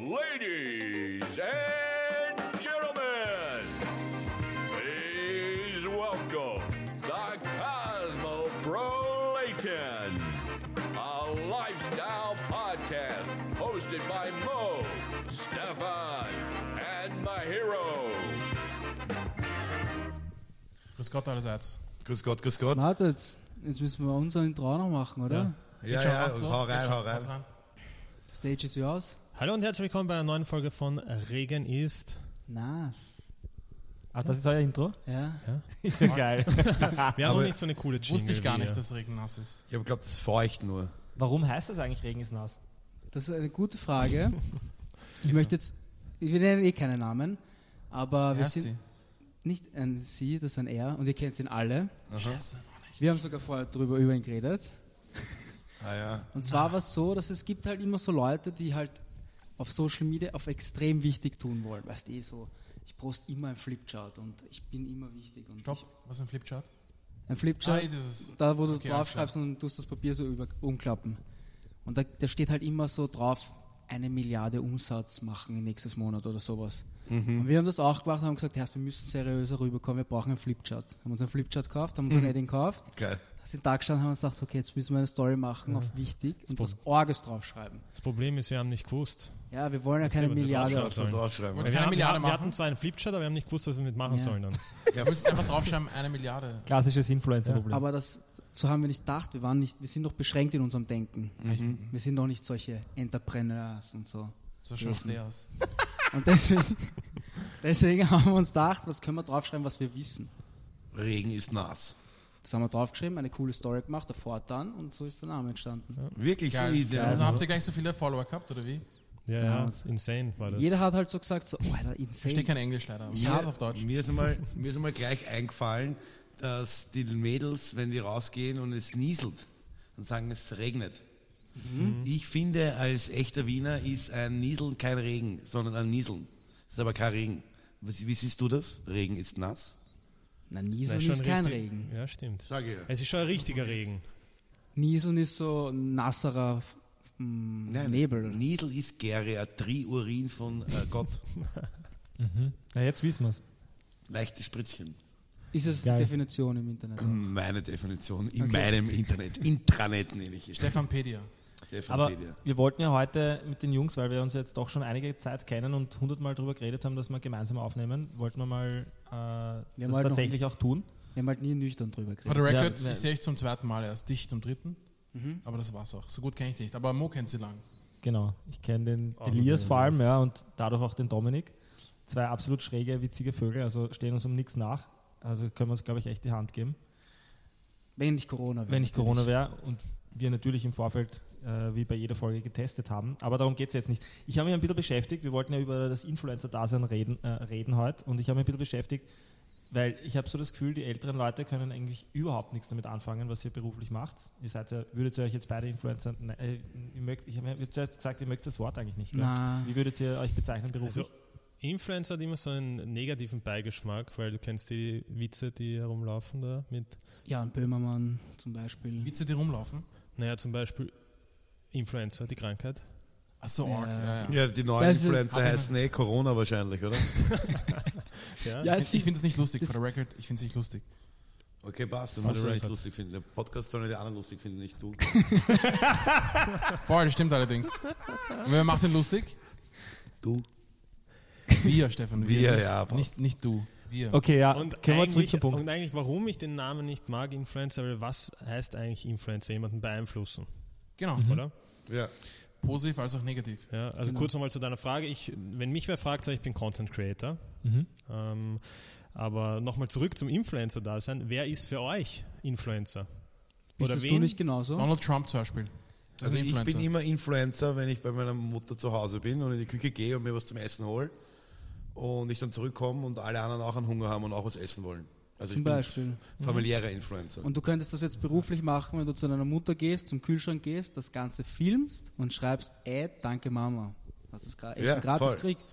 Ladies and gentlemen, please welcome the Cosmoprolaton, a lifestyle podcast hosted by Mo, Stefan, and Mahiro. Grüß Gott allerseits. Grüß Gott, grüß Gott. Wartet, jetzt müssen wir unser Intro noch machen, oder? Ja, ja, raus, los? hau rein, hau rein. The stage is yours. Hallo und herzlich willkommen bei einer neuen Folge von Regen ist. Nice. Ah, das ist euer Intro? Ja. Ist ja geil. Wir haben Aber noch nicht so eine coole Jingle. Wusste ich gar nicht, dass Regen nass ist. Ich glaube, das ist feucht nur. Warum heißt das eigentlich Regen ist nass? Das ist eine gute Frage. Ich möchte jetzt, wir nennen eh keine Namen, aber wir sind sie? nicht ein Sie, das ist ein Er und ihr kennt ihn alle. Scheiße. Wir haben sogar vorher drüber über ihn geredet. Ah ja. Und zwar war es so, dass es gibt halt immer so Leute, die halt auf Social Media auf extrem wichtig tun wollen. Weißt du, eh so, ich poste immer ein Flipchart und ich bin immer wichtig. Und Stopp, was ist ein Flipchart? Ein Flipchart, Ah, da wo du Okay, draufschreibst und tust das Papier so über, umklappen. Und da, da steht halt immer so drauf, eine Milliarde Umsatz machen im nächsten Monat oder sowas. Und wir haben das auch gemacht und haben gesagt, Herr, wir müssen seriöser rüberkommen, wir brauchen einen Flipchart. Haben uns einen Flipchart gekauft, haben uns ein Edding gekauft, Geil. Sind da gestanden haben uns gedacht, okay, jetzt müssen wir eine Story machen auf wichtig und was Orges draufschreiben. Das Problem ist, wir haben nicht gewusst. Ja, wir wollen ja keine wir Milliarde. draufschreiben. Draufschreiben. Wir, ihr keine haben, Milliarde wir, wir hatten zwar einen Flipchart, aber wir haben nicht gewusst, was wir mitmachen Ja. sollen dann. Ja, müsst einfach draufschreiben, eine Milliarde. Klassisches Influencer-Problem. Aber das, so haben wir nicht gedacht, wir, waren nicht, wir sind doch beschränkt in unserem Denken. Wir sind doch nicht solche Entrepreneurs und so. So schaust du aus. Und deswegen, deswegen haben wir uns gedacht, was können wir draufschreiben, was wir wissen. Regen ist nass. Das haben wir draufgeschrieben, eine coole Story gemacht, davor dann und so ist der Name entstanden. Wirklich Geil. so easy. Und dann habt ihr gleich so viele Follower gehabt, oder wie? Ja, Ja, ja, insane war das. Jeder hat halt so gesagt, so, oh, Alter, Ich verstehe insane. kein Englisch leider. aber Mir, Ja, auf Deutsch. mir, ist einmal, mir ist einmal gleich eingefallen, dass die Mädels, wenn die rausgehen und es nieselt, dann sagen, es regnet. Ich finde, als echter Wiener ist ein Nieseln kein Regen, sondern ein Nieseln. Das ist aber kein Regen. Wie, wie siehst du das? Regen ist nass? Na, Das Nieseln schon ist kein richtig- Regen. Ja, stimmt. Sag ich ja. Es ist schon ein richtiger Regen. Nieseln ist so nasserer f- m, Nein, Nebel. Niesel ist Geriatrie, Urin von äh, Gott. ja, jetzt wissen wir es. Leichte Spritzchen. Ist es Geil. eine Definition im Internet? Meine Definition in Okay. meinem Internet. Intranet nenne ich es. Stefan Pedia. Stefan Aber Pedia. wir wollten ja heute mit den Jungs, weil wir uns jetzt doch schon einige Zeit kennen und hundertmal darüber geredet haben, dass wir gemeinsam aufnehmen, wollten wir mal äh, das halt noch- tatsächlich auch tun. Wir haben halt nie nüchtern drüber For geredet. the record, Ja, ich sehe ich zum zweiten Mal erst. Dich zum dritten. Mhm. Aber das war's auch. So gut kenne ich dich nicht. Aber Mo kennt sie lang. Genau. Ich kenne den Auch Elias vor allem, ja, und dadurch auch den Dominik. Zwei absolut schräge, witzige Vögel, also stehen uns um nichts nach. Also können wir uns, glaube ich, echt die Hand geben. Wenn nicht Corona wäre. wenn nicht natürlich. Corona wäre und wir natürlich im Vorfeld äh, wie bei jeder Folge getestet haben. Aber darum geht es jetzt nicht. Ich habe mich ein bisschen beschäftigt, wir wollten ja über das Influencer-Dasein reden, äh, reden heute und ich habe mich ein bisschen beschäftigt, weil ich habe so das Gefühl, die älteren Leute können eigentlich überhaupt nichts damit anfangen, was ihr beruflich macht. Ihr seid ja, würdet ihr euch jetzt beide Influencer, ne, äh, ihr mögt, ich habe ja gesagt, ihr mögt das Wort eigentlich nicht. Wie würdet ihr euch bezeichnen beruflich? Also, Influencer hat immer so einen negativen Beigeschmack, weil du kennst die Witze, die herumlaufen da mit, Ja, ein Böhmermann zum Beispiel. Witze, die rumlaufen. naja, zum Beispiel Influencer, die Krankheit. Ach so, Ja. arg. Ja, ja. Ja, die neuen Das Influencer heißen eh Corona wahrscheinlich, oder? Ja, Ja, Ich, ich finde es nicht lustig, for the record. Ich finde es nicht lustig. Okay, passt. Du musst es nicht lustig finden. Der Podcast soll nur die anderen lustig finden, nicht du. Boah, das stimmt allerdings. Und wer macht den lustig? Du? Wir, Stefan. Wir, ja, passt. Nicht, nicht du. Wir. Okay, ja, Und können wir zurück eigentlich, zum Punkt. und eigentlich, warum ich den Namen nicht mag, Influencer, weil was heißt eigentlich Influencer? Jemanden beeinflussen, Genau. oder? Ja. Positiv als auch negativ. Ja, also Genau. kurz nochmal zu deiner Frage. Ich, wenn mich wer fragt, sage ich, ich bin Content Creator. Mhm. Ähm, aber nochmal zurück zum Influencer-Dasein. Wer ist für euch Influencer? Bist Oder das wen? du nicht genauso? Donald Trump zum Beispiel. Also ich bin immer Influencer, wenn ich bei meiner Mutter zu Hause bin und in die Küche gehe und mir was zum Essen hole und ich dann zurückkomme und alle anderen auch einen Hunger haben und auch was essen wollen. Also Zum ich bin Beispiel. familiärer Influencer. Und du könntest das jetzt beruflich machen, wenn du zu deiner Mutter gehst, zum Kühlschrank gehst, das Ganze filmst und schreibst, ey, danke Mama. Hast du es Ja, gratis voll. gekriegt?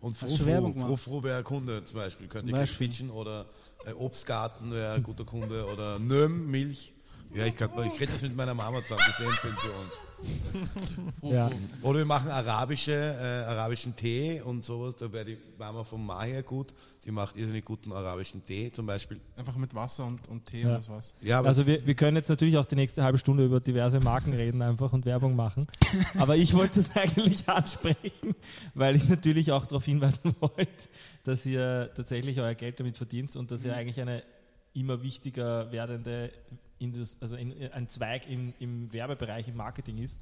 Und froh wäre ein Kunde zum Beispiel, könnte ich pitchen oder äh, Obstgarten wäre ein guter Kunde oder Nöm, Milch Ja, ich, kann, ich rede das mit meiner Mama zusammen, die ist eh in Pension. Ja. Oder wir machen arabische, äh, arabischen Tee und sowas. Da wäre die Mama von Maya gut. Die macht irrsinnig guten arabischen Tee zum Beispiel. Einfach mit Wasser und, und Tee Ja. und das war's. Ja, Also wir, wir können jetzt natürlich auch die nächste halbe Stunde über diverse Marken reden einfach und Werbung machen. Aber ich wollte es eigentlich ansprechen, weil ich natürlich auch darauf hinweisen wollte, dass ihr tatsächlich euer Geld damit verdient und dass ihr eigentlich eine immer wichtiger werdende Also in, ein Zweig im, im Werbebereich, im Marketing ist.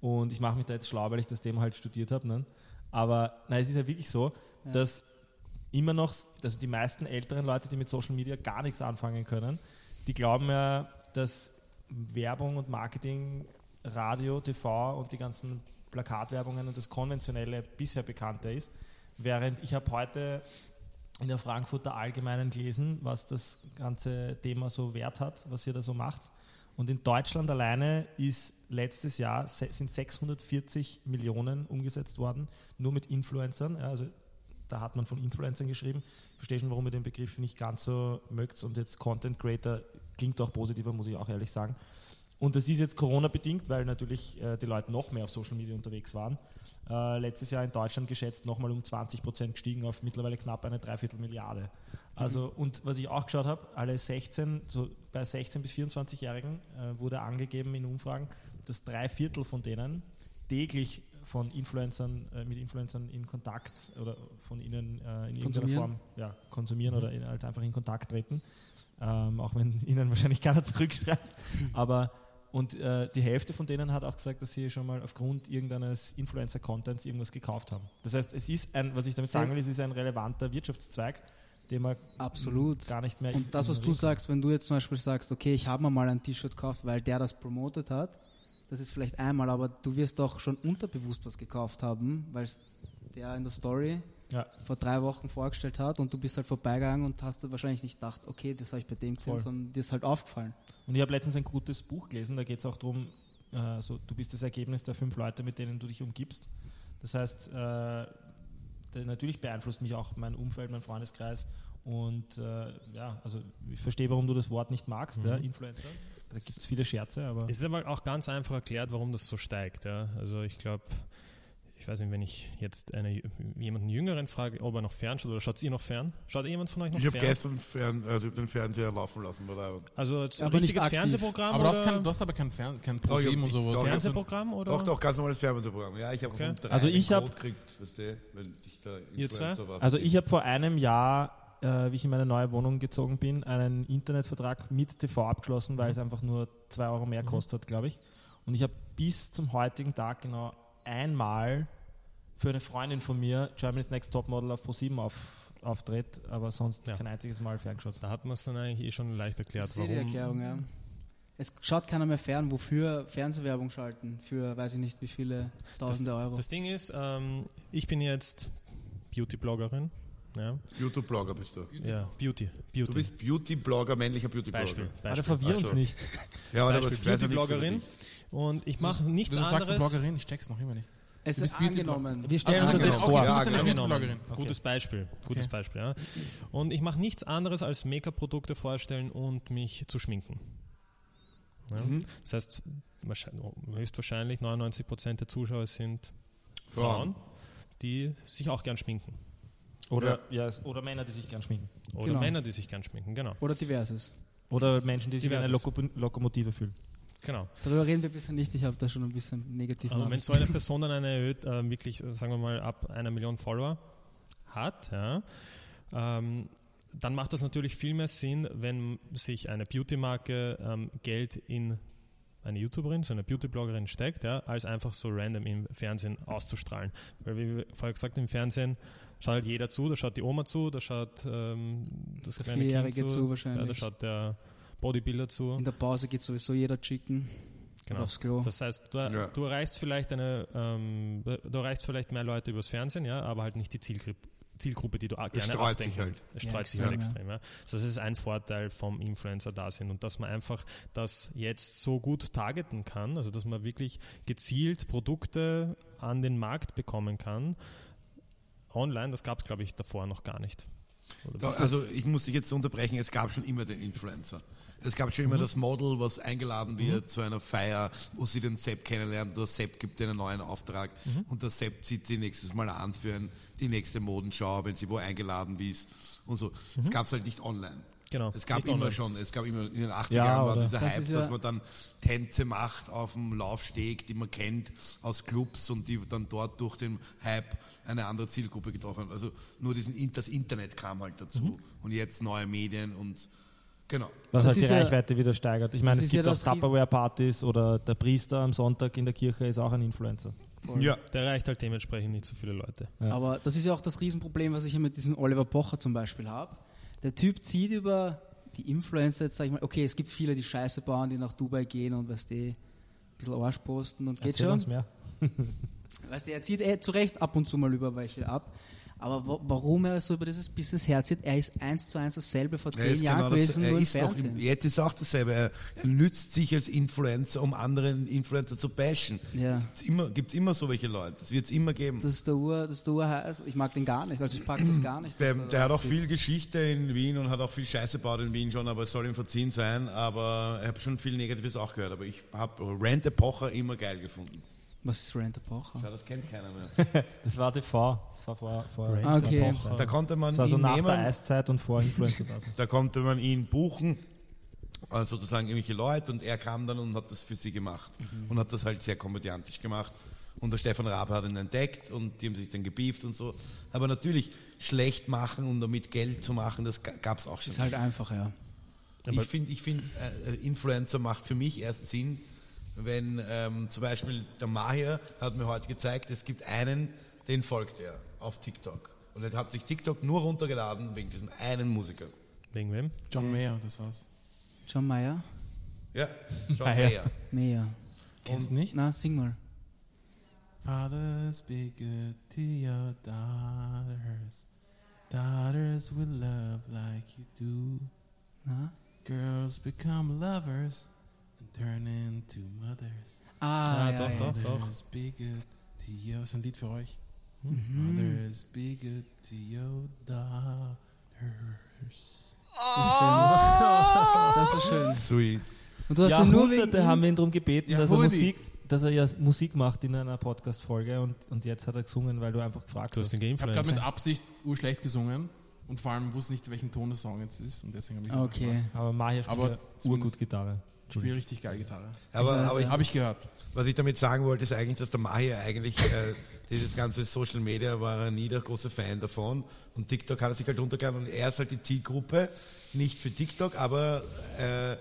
Und ich mache mich da jetzt schlau, weil ich das Thema halt studiert habe. Ne? Aber nein, es ist ja wirklich so, dass immer noch, also die meisten älteren Leute, die mit Social Media gar nichts anfangen können, die glauben ja, dass Werbung und Marketing, Radio, TV und die ganzen Plakatwerbungen und das konventionelle bisher bekannte ist. Während ich habe heute in der Frankfurter Allgemeinen gelesen, was das ganze Thema so wert hat, was ihr da so macht. Und in Deutschland alleine ist letztes Jahr sind 640 Millionen umgesetzt worden, nur mit Influencern. Also da hat man von Influencern geschrieben. Ich verstehe schon, warum ihr den Begriff nicht ganz so mögt. Und jetzt Content Creator klingt auch positiver, muss ich auch ehrlich sagen. Und das ist jetzt Corona-bedingt, weil natürlich äh, die Leute noch mehr auf Social Media unterwegs waren. Äh, letztes Jahr in Deutschland geschätzt nochmal um 20 Prozent gestiegen auf mittlerweile knapp eine Dreiviertel Milliarde. Also, und was ich auch geschaut habe, alle 16, so bei 16 bis 24-Jährigen äh, wurde angegeben in Umfragen, dass drei Viertel von denen täglich von Influencern, äh, mit Influencern in Kontakt oder von ihnen äh, in irgendeiner. Form ja, konsumieren oder in, halt einfach in Kontakt treten. Ähm, auch wenn ihnen wahrscheinlich keiner zurückschreibt. Aber und äh, die Hälfte von denen hat auch gesagt, dass sie schon mal aufgrund irgendeines Influencer-Contents irgendwas gekauft haben. Das heißt, es ist ein, was ich damit sagen will, es ist ein relevanter Wirtschaftszweig, den man Absolut. gar nicht mehr. Und das, was du sagst, wenn du jetzt zum Beispiel sagst, okay, ich habe mir mal ein T-Shirt gekauft, weil der das promotet hat, das ist vielleicht einmal, aber du wirst doch schon unterbewusst was gekauft haben, weil es der in der Story. Ja, vor drei Wochen vorgestellt hat und du bist halt vorbeigegangen und hast wahrscheinlich nicht gedacht, okay, das habe ich bei dem gesehen, Voll. sondern dir ist halt aufgefallen. Und ich habe letztens ein gutes Buch gelesen, da geht es auch darum, äh, so, du bist das Ergebnis der fünf Leute, mit denen du dich umgibst. Das heißt, äh, natürlich beeinflusst mich auch mein Umfeld, mein Freundeskreis. Und äh, ja, also ich verstehe, warum du das Wort nicht magst, ja, Influencer. Da gibt es viele Scherze, aber Es ist aber auch ganz einfach erklärt, warum das so steigt. Ja. Also ich glaube, ich weiß nicht, wenn ich jetzt eine, jemanden Jüngeren frage, ob er noch fernschaut oder schaut ihr noch fern? Schaut jemand von euch noch ich habe fern? gestern Fern, also ich hab den Fernseher laufen lassen. Weil er, Also als Aber nicht richtiges aktiv. Fernsehprogramm Aber du hast, oder kein, du hast aber kein, Fern kein Doch, ich ProSieben hab- und sowas. doch, Fernsehprogramm oder? doch, doch, ganz normales Fernsehprogramm. Ja, ich habe Okay. drei Also ich hab- Code gekriegt, weißt du, wenn ich da? Influencer war. Also ich habe vor einem Jahr, äh, wie ich in meine neue Wohnung gezogen bin, einen Internetvertrag mit TV abgeschlossen, weil es einfach nur zwei Euro mehr kostet, glaube ich. Und ich habe bis zum heutigen Tag genau einmal für eine Freundin von mir Germany's Next Topmodel auf Pro7 auf, auftritt, aber sonst Ja. kein einziges Mal ferngeschaut. Da hat man es dann eigentlich eh schon leicht erklärt, Ich sehe die warum. Erklärung, ja. Es schaut keiner mehr fern, wofür Fernsehwerbung schalten, für weiß ich nicht wie viele tausende Euro. Das Ding ist, ähm, ich bin jetzt Beauty-Bloggerin. Ja, YouTube-Blogger bist du. ja Beauty. Beauty. Du bist Beauty-Blogger, männlicher Beauty-Blogger. Beispiel. Aber Beispiel. verwirr uns nicht. Ja, aber Beispiel Beauty-Bloggerin. Und ich mache nichts Wieso sagst du anderes. Bloggerin? Ich check's noch immer nicht. es ist angenommen. Wir stellen uns das jetzt vor. Okay, Ja. Gutes Beispiel, gutes Okay. Beispiel. Ja. Und ich mache nichts anderes als Make-up-Produkte vorstellen und mich zu schminken. Ja. Mhm. Das heißt, wahrscheinlich, höchstwahrscheinlich 99% der Zuschauer sind Frauen. Frauen, die sich auch gern schminken. Oder, ja. oder Männer, die sich gern schminken. Oder Genau. Männer, die sich gern schminken, genau. Oder diverses. Oder Menschen, die sich wie eine Lokomotive fühlen. Genau. Darüber reden wir bisher nicht, ich habe da schon ein bisschen negativ Aber wenn so eine Person dann eine erhöht, äh, wirklich, äh, sagen wir mal, ab einer Million Follower hat, ja, ähm, dann macht das natürlich viel mehr Sinn, wenn sich eine Beauty-Marke ähm, Geld in eine YouTuberin, so eine Beauty-Bloggerin steckt, ja, als einfach so random im Fernsehen auszustrahlen. Weil, wie vorher gesagt im Fernsehen schaut halt jeder zu, da schaut die Oma zu, da schaut ähm, das Der kleine Vierjährige Kind zu, zu wahrscheinlich. Ja, da schaut der Bodybuilder zu. In der Pause geht sowieso jeder chicken Genau. aufs Klo. Das heißt, du, Ja. du erreichst vielleicht eine, ähm, du erreichst vielleicht mehr Leute übers Fernsehen, ja, aber halt nicht die Zielgruppe, Zielgruppe die du a- Es gerne streut sich halt. Es Ja, streut sich extrem, halt ja. extrem. Ja. Also das ist ein Vorteil vom Influencer-Dasein und dass man einfach das jetzt so gut targeten kann, also dass man wirklich gezielt Produkte an den Markt bekommen kann. Online, das gab es glaube ich davor noch gar nicht. Da, was? also ich muss dich jetzt unterbrechen, es gab schon immer den Influencer. Es gab Mhm. schon immer das Model, was eingeladen wird zu einer Feier, wo sie den Sepp kennenlernt. Der Sepp gibt einen neuen Auftrag Mhm. und der Sepp zieht sie nächstes Mal an für ein, die nächste Modenschau, wenn sie wo eingeladen ist und so. Das gab es halt nicht online. Genau, Es gab nicht immer online. schon, es gab immer in den 80er Ja, Jahren war dieser Das Hype, ja- dass man dann Tänze macht auf dem Laufsteg, die man kennt aus Clubs und die dann dort durch den Hype eine andere Zielgruppe getroffen hat. Also nur diesen, das Internet kam halt dazu Mhm. und jetzt neue Medien und genau. Was Das halt die ist ja- Reichweite wieder steigert. Ich meine, das es ist ja gibt auch Tupperware-Partys oder der Priester am Sonntag in der Kirche ist auch ein Influencer. Ja, Der erreicht halt dementsprechend nicht so viele Leute. Ja. Aber das ist ja auch das Riesenproblem, was ich hier mit diesem Oliver Pocher zum Beispiel habe. Der Typ zieht über die Influencer, jetzt sag ich mal, okay, es gibt viele, die Scheiße bauen, die nach Dubai gehen und weißt du, ein bisschen Arsch posten und geht Erzähl schon. uns mehr. Weißt du, er zieht eh zu Recht ab und zu mal über welche ab. Aber wa warum er so über dieses Business herzieht, er ist eins zu eins dasselbe vor zehn Jahren genau das, gewesen, er nur im Fernsehen. jetzt ist auch dasselbe. Er, er nützt sich als Influencer, um anderen Influencer zu bashen. Ja. Gibt's immer, gibt's immer so welche Leute. Das wird es immer geben. Das ist der Ur, das ist der Urheiß. Ich mag den gar nicht, also ich pack das gar nicht. Der, der hat auch viel Geschichte in Wien und hat auch viel Scheiße gebaut in Wien schon, aber es soll ihm verziehen sein. Aber ich habe schon viel Negatives auch gehört. Aber ich habe Rent Epocher immer geil gefunden. Was ist Rent Pocher? Ja, das kennt keiner mehr. Das war TV. Das war vor, vor Right. vor Okay. ein paar Wochen. Da konnte man Das war so ihn nach der nehmen, Eiszeit und vor Influencer da konnte man ihn buchen, äh, sozusagen irgendwelche Leute und er kam dann und hat das für sie gemacht und hat das halt sehr komödiantisch gemacht. Und der Stefan Raab hat ihn entdeckt und die haben sich dann gebieft und so. Aber natürlich schlecht machen und damit Geld zu machen, das gab es auch schon. Ist halt einfach, ja. Ich finde, ich find, äh, Influencer macht für mich erst Sinn, wenn ähm, zum Beispiel der Mahir hat mir heute gezeigt, es gibt einen, den folgt er auf TikTok. Und er hat sich TikTok nur runtergeladen wegen diesem einen Musiker. Wegen wem? John Mayer, das war's. John Mayer? Ja, John Ah, ja. Mayer. Mehr. Kennst du nicht? Na, sing mal. Fathers be good to your daughters. Daughters will love like you do. Na? Girls become lovers turn into mothers. Ah, Ah, ja, doch, ja. doch, doch. Mothers be good to. Das ist ein Lied für euch. Mhm. Mothers be good to your daughters. Das ist schön. Sweet. Und du hast ja nur wegen Jahrhunderte haben wir ihn darum gebeten, Ja, dass, er. Musik, dass er ja Musik macht in einer Podcast-Folge und, und jetzt hat er gesungen, weil du einfach gefragt Du hast hast. Ich habe gerade mit Absicht urschlecht gesungen und vor allem wusste nicht, welchen Ton der Song jetzt ist und deswegen habe ich Okay. Aber Mahir spielt Aber urgut Gitarre. Ich spiele richtig geil Gitarre. Aber, aber ich, Habe ich gehört. was ich damit sagen wollte, ist eigentlich, dass der Mahir eigentlich äh, dieses ganze Social Media war er nie der große Fan davon. Und TikTok hat er sich halt runtergeladen und er ist halt die Zielgruppe, nicht für TikTok, aber äh,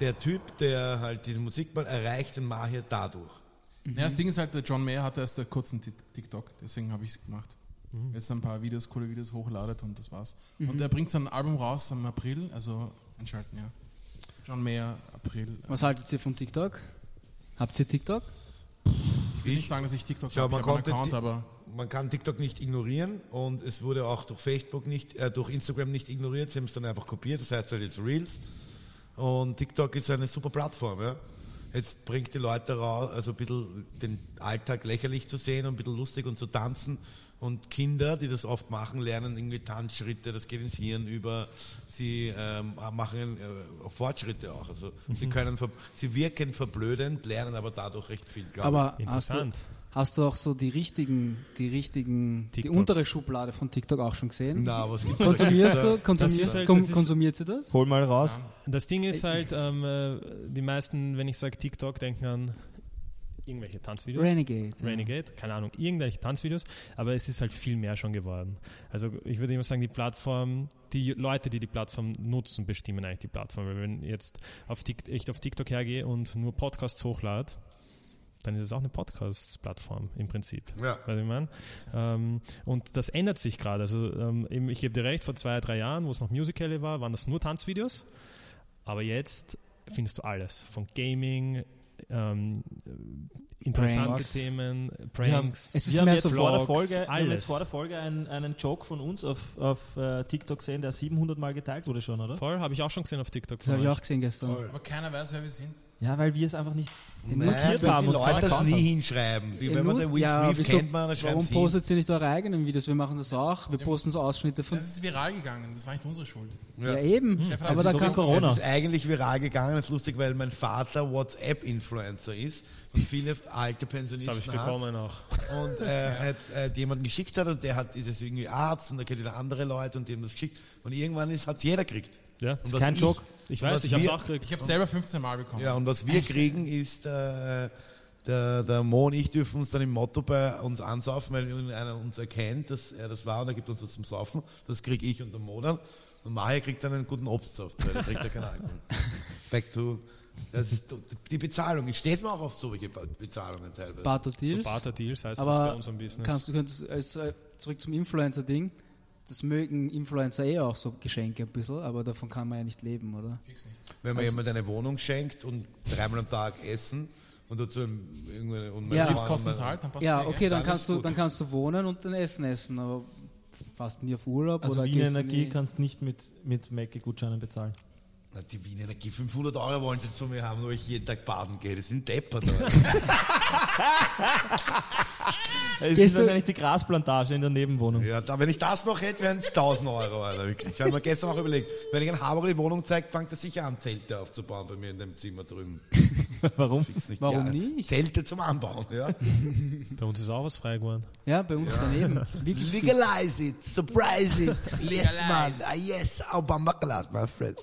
der Typ, der halt diese Musik mal erreicht, den Mahir dadurch. Ja, das Ding ist halt, der John Mayer hatte erst einen kurzen Tik- TikTok, deswegen habe ich es gemacht. Mhm. Jetzt ein paar Videos, coole Videos hochgeladen und das war's. Und er bringt sein Album raus im April, also einschalten, ja. John Mayer, April. Was haltet ihr von TikTok? Habt ihr TikTok? Ich will nicht sagen, dass ich TikTok Schau, habe, man ich habe Account, aber Man kann TikTok nicht ignorieren und es wurde auch durch Facebook nicht, äh, durch Instagram nicht ignoriert. Sie haben es dann einfach kopiert, das heißt halt jetzt Reels. Und TikTok ist eine super Plattform. Ja? Jetzt bringt die Leute raus, also ein bisschen den Alltag lächerlich zu sehen und ein bisschen lustig und zu tanzen. Und Kinder, die das oft machen, lernen irgendwie Tanzschritte, das geht ins Hirn über. Sie ähm, machen äh, Fortschritte auch. Also sie können, sie wirken verblödend, lernen aber dadurch recht viel. Aber hast du, Interessant. hast du auch so die richtigen, die richtigen, die TikToks. untere Schublade von TikTok auch schon gesehen? Na, was gibt's da? Konsumierst du, konsumierst, halt- kom- konsumiert sie das? Hol mal raus. Das Ding ist halt, ähm, äh, die meisten, wenn ich sage TikTok, denken an irgendwelche Tanzvideos. Renegade. ja. Renegade, keine Ahnung, irgendwelche Tanzvideos, aber es ist halt viel mehr schon geworden. Also ich würde immer sagen, die Plattform, die Leute, die die Plattform nutzen, bestimmen eigentlich die Plattform. Weil wenn jetzt auf TikTok, ich auf TikTok hergehe und nur Podcasts hochlade, dann ist es auch eine Podcast-Plattform im Prinzip. Ja. Weißt du, ich meine? Ähm, und das ändert sich gerade. Also ähm, eben, ich gebe dir recht, vor zwei, drei Jahren, wo es noch Musical.ly war, waren das nur Tanzvideos. Aber jetzt findest du alles. Von Gaming, ähm, interessante Pranks. Themen, Wir haben, Pranks. Es ist wir haben jetzt so vor der Vlogs, Folge, wir haben alles. jetzt vor der Folge einen, einen Joke von uns auf, auf äh, TikTok gesehen, der 700 Mal geteilt wurde schon, oder? Voll, habe ich auch schon gesehen auf TikTok. Das habe ich auch gesehen gestern. aber keiner weiß, wer wir sind. Ja, weil wir es einfach nicht notiert weil haben die und Leute das nie hinschreiben. Wie wenn man den Will ja, Smith wieso- kennt, man, dann Warum postet ihr nicht eure eigenen Videos? Wir machen das auch. Wir posten so Ausschnitte von. Das ist viral gegangen, das war nicht unsere Schuld. Ja, eben. Stefan, Aber das da ist so kann, Corona. Es ist eigentlich viral gegangen, das ist lustig, weil mein Vater WhatsApp-Influencer ist und viele alte Das Pensionisten habe ich hat. bekommen auch. Und äh, hat, äh, jemanden geschickt hat und der hat ist jetzt irgendwie Arzt und der kennt wieder andere Leute und die haben das geschickt. Und irgendwann hat es jeder gekriegt. Ja, Und ist was kein ich- Joke. Ich weiß, ich habe es auch gekriegt. Ich habe selber 15 Mal bekommen. Ja, und was wir kriegen ist, äh, der, der Mo und ich dürfen uns dann im Motto bei uns ansaufen, weil irgendeiner uns erkennt, dass er das war und er gibt uns was zum Saufen. Das kriege ich und der Mo dann. Und Maja kriegt dann einen guten Obstsaft, weil er trinkt ja keinen Alkohol. Back to, das ist die Bezahlung. Ich stehe mir auch auf solche Bezahlungen teilweise. Barter so Deals. Barter Deals heißt das bei aber unserem Business. kannst du könntest als, äh, zurück zum Influencer-Ding. Das mögen Influencer eh auch so Geschenke ein bisschen, aber davon kann man ja nicht leben, oder? Fix nicht. Wenn man jemand eine Wohnung schenkt und dreimal am Tag essen und dazu ein- irgendeine und Ja. Freundin- zahlt, dann passt Ja, eh, okay, gell? dann Dann kannst du, gut. dann kannst du wohnen und dann Essen essen, aber fast nie auf Urlaub Also oder Wien Energie nie- kannst nicht mit, mit Macke-Gutscheinen bezahlen. Na, die Wien Energie, 500 Euro wollen sie zu mir haben, wo ich jeden Tag baden gehe. Das sind Deppert. Es ist wahrscheinlich die Grasplantage in der Nebenwohnung. ja, da, wenn ich das noch hätte, wären es 1000 Euro, Alter, wirklich. Ich habe mir gestern auch überlegt, wenn ich einen Haber die Wohnung zeige, fängt er sicher an, Zelte aufzubauen bei mir in dem Zimmer drüben. Warum? Nicht Warum ja, nicht? Zelte zum Anbauen, ja. Bei uns ist auch was frei geworden. Ja, bei uns daneben. Wirklich. Legalize it, surprise it. Yes, man. Ah, yes, Obama glad, my friend.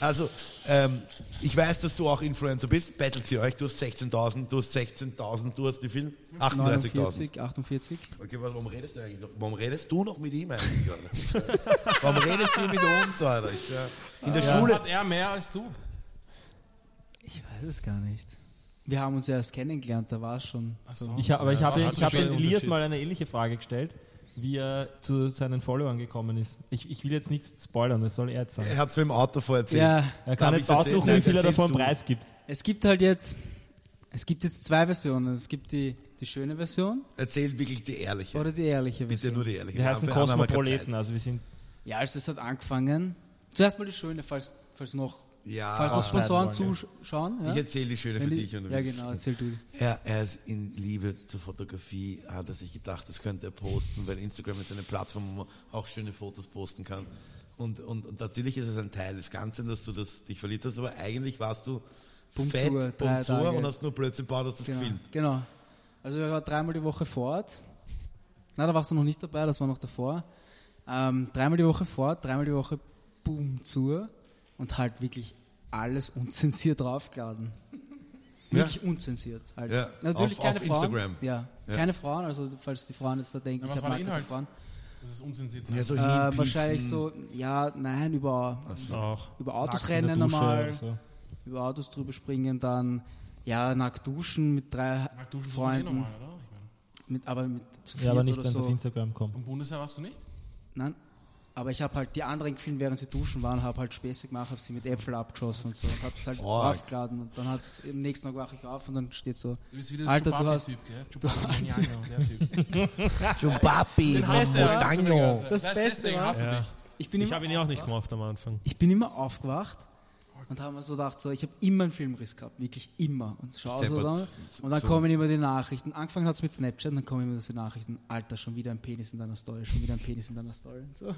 Also, ähm, ich weiß, dass du auch Influencer bist. Battelt sie euch. Du hast 16.000, du hast 16.000, du hast wie viel? 38.000. 49, 48. Okay, warum redest du eigentlich noch? Warum redest du noch mit ihm eigentlich, Alter? warum redest du mit uns, Alter? Ich, ja, in der Warum Schule. hat er mehr als du? Ich weiß es gar nicht. Wir haben uns ja erst kennengelernt, da war es schon. so. Ich, aber ich habe ich hab für ein Elias mal eine ähnliche Frage gestellt, wie er zu seinen Followern gekommen ist. Ich, ich will jetzt nichts spoilern, das soll er jetzt sagen. Er hat es mir im Auto vorher Ja, Er kann Darf jetzt aussuchen, wie viel er davon du. Preis gibt. es gibt halt jetzt, es gibt jetzt zwei Versionen. Es gibt die, die schöne Version Erzählt wirklich die ehrliche. oder die ehrliche Bitte Version. nur die ehrliche. Wir heißen wir keine Kosmopoliten, also wir sind Ja, also es hat angefangen. Zuerst mal die schöne, falls, falls noch, Ja, falls noch Sponsoren zuschauen. Ja? Ich erzähle die schöne Wenn für die- dich. Und du ja, genau, erzähl du. Er, er ist in Liebe zur Fotografie, hat er sich gedacht, das könnte er posten, weil Instagram ist eine Plattform, wo man auch schöne Fotos posten kann. Und, und, und natürlich ist es ein Teil des Ganzen, dass du das, dich verliebt hast, aber eigentlich warst du Bumm fett, zur, bumm zur Tage. und hast nur Blödsinn gebaut, hast das Genau. gefilmt. genau. Also wir waren dreimal die Woche fort. Na, da warst du noch nicht dabei, das war noch davor. Ähm, dreimal die Woche fort, dreimal die Woche boom zu und halt wirklich alles unzensiert draufgeladen. Wirklich unzensiert halt. Ja, Natürlich auf- keine auf Frauen. Instagram. Ja, Ja. keine Frauen, also falls die Frauen jetzt da denken, Ja, ich was habe war der nackte Inhalt? Frauen. Das ist unzensiert. Ja, so Äh, wahrscheinlich so, ja, nein, über, Auch. über Autos rennen normal, so. über Autos drüber springen, dann ja, nackt duschen mit drei Nackt duschen man eh Freunden. normal, oder? Ich meine, Mit, aber mit zu Ja, aber nicht, oder wenn es so. auf Instagram kommt. vom Bundesheer warst du nicht? Nein. Aber ich habe halt die anderen gefilmt, während sie duschen waren, habe halt Späße gemacht, habe sie mit Äpfel abgeschossen und so und habe es halt Oh. aufgeladen und dann hat im nächsten Tag wache ich auf und dann steht so, Du bist wieder Alter, der du hast- Chewbacca-Typ, gell? Typ. Chupapi, er, Montaño. Das Beste war- Ja. dich. ich bin Ich immer, habe ihn ja auch nicht gemacht am Anfang. ich bin immer aufgewacht und habe mir so gedacht, so, ich habe immer einen Filmriss gehabt, wirklich immer. Und schau so dann und dann So. kommen immer die Nachrichten. Angefangen hat es mit Snapchat, dann kommen immer die Nachrichten, Alter, schon wieder ein Penis in deiner Story, schon wieder ein Penis in deiner Story und so.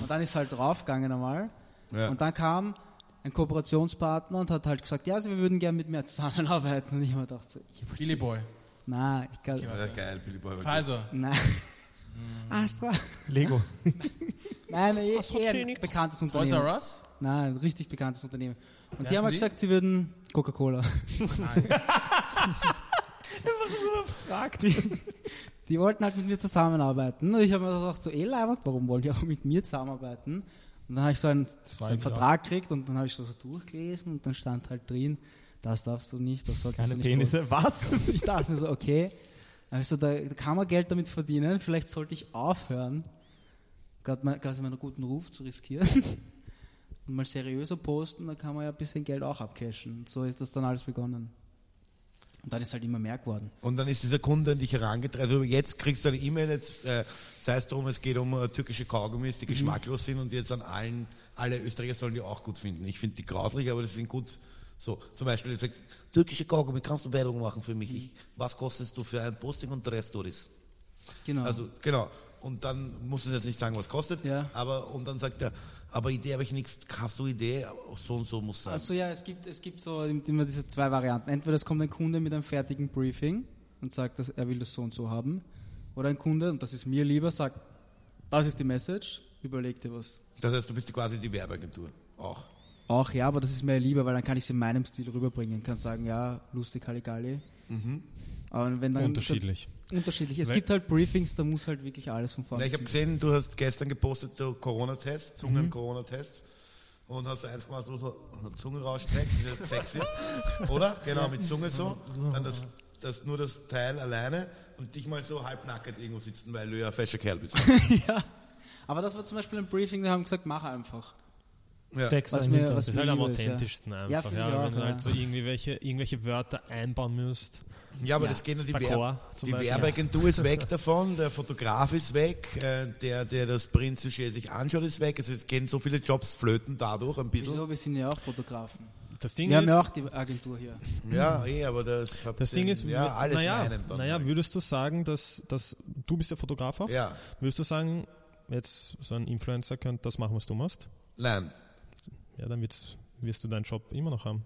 Und dann ist halt draufgegangen einmal. Ja. Und dann kam ein Kooperationspartner und hat halt gesagt, ja, also wir würden gerne mit mir zusammenarbeiten. Und ich habe mir gedacht, so, ich wollte- Billy Boy. Nein, ich kann, Ja, warte. geil, Billy Boy. Pfizer. nein. Astra? Lego. Nein, eh, eh ein bekanntes Toys Unternehmen. R Us? Nein, ein richtig bekanntes Unternehmen. Und die haben halt die? gesagt, sie würden Coca-Cola. Nice. Die, die wollten halt mit mir zusammenarbeiten. Und ich habe mir gedacht, so, eh leibend, warum wollen die auch mit mir zusammenarbeiten? Und dann habe ich so einen, so einen Vertrag gekriegt und dann habe ich so, so durchgelesen und dann stand halt drin, das darfst du nicht, das solltest Keine du nicht Penisse. Was? Ich dachte mir so, okay, also da, da kann man Geld damit verdienen, vielleicht sollte ich aufhören, quasi meinen guten Ruf zu riskieren mal seriöser posten, da kann man ja ein bisschen Geld auch abcashen. Und so ist das dann alles begonnen. Und dann ist halt immer mehr geworden. Und dann ist dieser Kunde an dich herangetreten. Also jetzt kriegst du eine E-Mail, jetzt äh, sei es darum, es geht um äh, türkische Kaugummis, Mhm. die geschmacklos sind und jetzt an allen, alle Österreicher sollen die auch gut finden. Ich finde die grauslich, aber das sind gut So, zum Beispiel, jetzt sagt, türkische Kaugummi, kannst du Werbung machen für mich? Ich, was kostest du für ein Posting und drei Stories? Genau. Also, genau. Und dann muss es jetzt nicht sagen, was kostet, Ja. aber, und dann sagt er, aber Idee habe ich nichts, hast du Idee? So und so muss sein. Also ja, es gibt, es gibt so immer diese zwei Varianten. Entweder es kommt ein Kunde mit einem fertigen Briefing und sagt, dass er will das so und so haben. Oder ein Kunde, und das ist mir lieber, sagt, das ist die Message, überleg dir was. Das heißt, du bist quasi die Werbeagentur. Auch. Auch ja, aber das ist mir lieber, weil dann kann ich es in meinem Stil rüberbringen. Kann sagen, ja, lustig, Halligalli. Aber wenn dann Unterschiedlich. unterschiedlich. Es Weil- gibt halt Briefings, da muss halt wirklich alles von vorne Na, ich habe gesehen, du hast gestern gepostet, du Corona-Test, Mhm. Zungen-Corona-Test. Und hast eins gemacht, wo du die Zunge rausstreckst, das ist sexy. Oder? Genau, mit Zunge so. Dann das, das, nur das Teil alleine und dich mal so halbnackend irgendwo sitzen, weil du ja ein fescher Kerl bist. ja. Aber das war zum Beispiel ein Briefing, da haben gesagt, mach einfach. Ja. Steckst Was du mir- was Das ist halt am ist, ja. authentischsten Ja, einfach. finde Ja, ich auch, wenn du ja. halt so irgendwie welche, irgendwelche Wörter einbauen müsst. Ja, aber Ja. das geht ja die, zum die. Werbeagentur ist weg davon, der Fotograf ist weg, äh, der, der das Printsujet sich anschaut, ist weg. Also es gehen so viele Jobs flöten dadurch ein bisschen. Wieso? Wir sind ja auch Fotografen. Das Ding Wir haben ist, ja auch die Agentur hier. Ja, eh, aber das hat das Ding den- ist, ja, alles naja, in einem dann. naja, würdest du sagen, dass, dass du bist der Fotograf auch? ja, Würdest du sagen, jetzt so ein Influencer könnte das machen, was du machst? nein. Ja, dann wird's, wirst du deinen Job immer noch haben,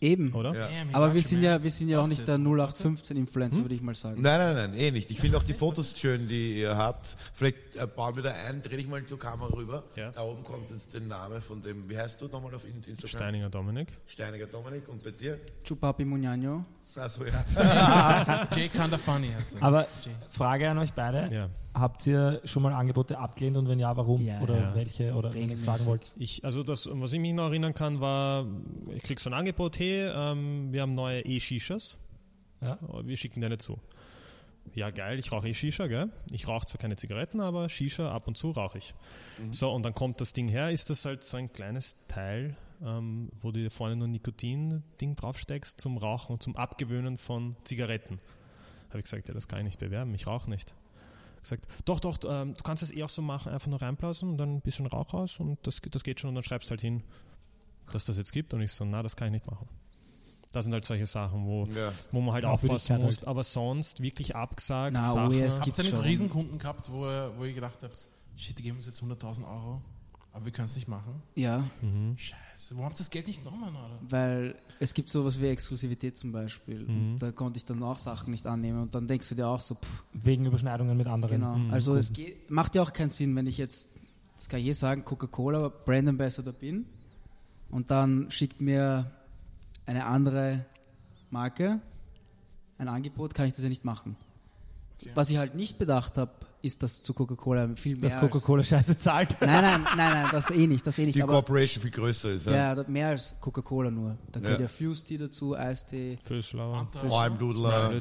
Eben. oder? Ja. Aber wir sind ja, wir sind ja auch nicht der 0815 Influencer, würde ich mal sagen. Nein, nein, nein, eh nicht. Ich finde auch die Fotos schön, die ihr habt. Vielleicht äh, bauen wir da ein, dreh dich mal zur Kamera rüber. Ja. Da oben kommt jetzt der Name von dem, wie heißt du nochmal auf In- Instagram? Steininger Dominik. Steiniger Dominik und bei dir? Chupapi Muñaño. Achso, ja. Jay Kinda Funny heißt er. Aber. Frage an euch beide. Ja. Habt ihr schon mal Angebote abgelehnt und wenn ja, warum? Ja, oder ja. welche? Oder wenn ihr sagen wollt? Ich, also das, was ich mich noch erinnern kann, war, ich krieg so ein Angebot, hey, ähm, wir haben neue E-Shishas, Ja. wir schicken dir eine zu. Ja, geil, ich rauche eh Shisha, gell? Ich rauche zwar keine Zigaretten, aber Shisha ab und zu rauche ich. So, und dann kommt das Ding her, ist das halt so ein kleines Teil, ähm, wo du dir vorne nur Nikotin-Ding draufsteckst zum Rauchen und zum Abgewöhnen von Zigaretten. Habe ich gesagt, ja, das kann ich nicht bewerben, ich rauche nicht. Gesagt, doch, doch, ähm, du kannst es eh auch so machen, einfach nur reinblasen und dann ein bisschen Rauch raus und das, das geht schon und dann schreibst halt hin, dass das jetzt gibt und ich so, na, das kann ich nicht machen. Das sind halt solche Sachen, wo, ja. wo man halt aufpassen muss, halt. aber sonst wirklich abgesagt, Na, Sachen. OES Habt gibt's ihr nicht. Riesenkunden gehabt, wo, ihr- wo ihr gedacht habt, shit, die geben uns jetzt 100.000 Euro, aber wir können es nicht machen? Ja, Scheiße, wo habt ihr das Geld nicht genommen, oder? weil es gibt sowas wie Exklusivität zum Beispiel. Mhm. Und da konnte ich dann auch Sachen nicht annehmen und dann denkst du dir auch so, pff, Wegen Überschneidungen mit anderen. genau. Also es geht, macht ja auch keinen Sinn, wenn ich jetzt, das kann ich eh sagen, Coca-Cola Brand Ambassador bin und dann schickt mir eine andere Marke ein Angebot, kann ich das ja nicht machen. Was ich halt nicht bedacht habe, ist, dass zu Coca-Cola viel mehr. Dass als- Coca-Cola scheiße zahlt. Nein, nein, nein, nein, das eh nicht, das eh nicht. Die aber Corporation viel größer ist. Ja. ja, mehr als Coca-Cola nur. Da gehört Ja. ja Fuse Tea dazu, Eistee, Füllschlauer. Fisch- Nein, Almdudler.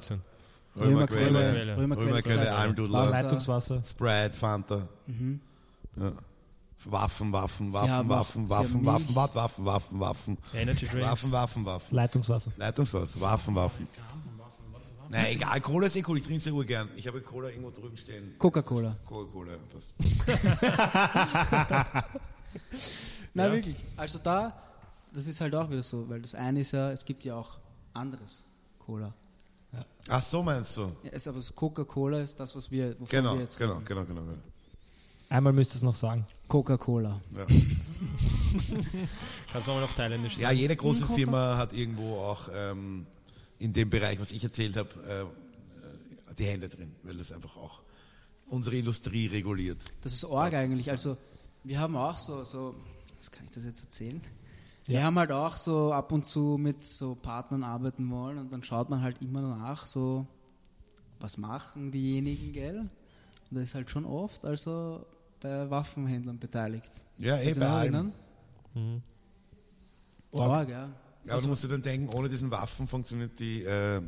Römerquelle, Römerquelle. Almdudler, Wasser. Leitungswasser. Sprite, Fanta. Ja. Waffen, Waffen, Waffen, haben auch- Waffen, sie Waffen, haben Waffen, Milch. Waffen, Waffen, Waffen, Waffen, Energy Drinks. Waffen, Waffen, Waffen. Leitungswasser. Leitungswasser, Waffen, Waffen. Nein, egal, Cola ist eh cool, ich trinke es sehr gern. Ich habe Cola irgendwo drüben stehen. Coca-Cola. Coca-Cola, passt. Nein, Ja. wirklich. Also da, das ist halt auch wieder so, weil das eine ist ja, es gibt ja auch anderes Cola. Ach so meinst du? Ja, es, aber das Coca-Cola ist das, was wir, wovon Genau, wir jetzt genau, reden. genau, genau. genau. Einmal müsst ihr es noch sagen. Coca-Cola. Ja. Kannst du nochmal auf Thailändisch ja, sagen? jede große Firma hat irgendwo auch ähm, in dem Bereich, was ich erzählt habe, äh, äh, die Hände drin, weil das einfach auch unsere Industrie reguliert. Das ist arg eigentlich. Also wir haben auch so, so, was kann ich das jetzt erzählen? Wir Ja. haben halt auch so ab und zu mit so Partnern arbeiten wollen und dann schaut man halt immer nach, so, was machen diejenigen, gell? Und das ist halt schon oft also bei Waffenhändlern beteiligt. Ja, eh bei erinnern? Mhm. Arg, ja. Ja, aber du musst dir dann denken, ohne diesen Waffen funktioniert die äh, äh,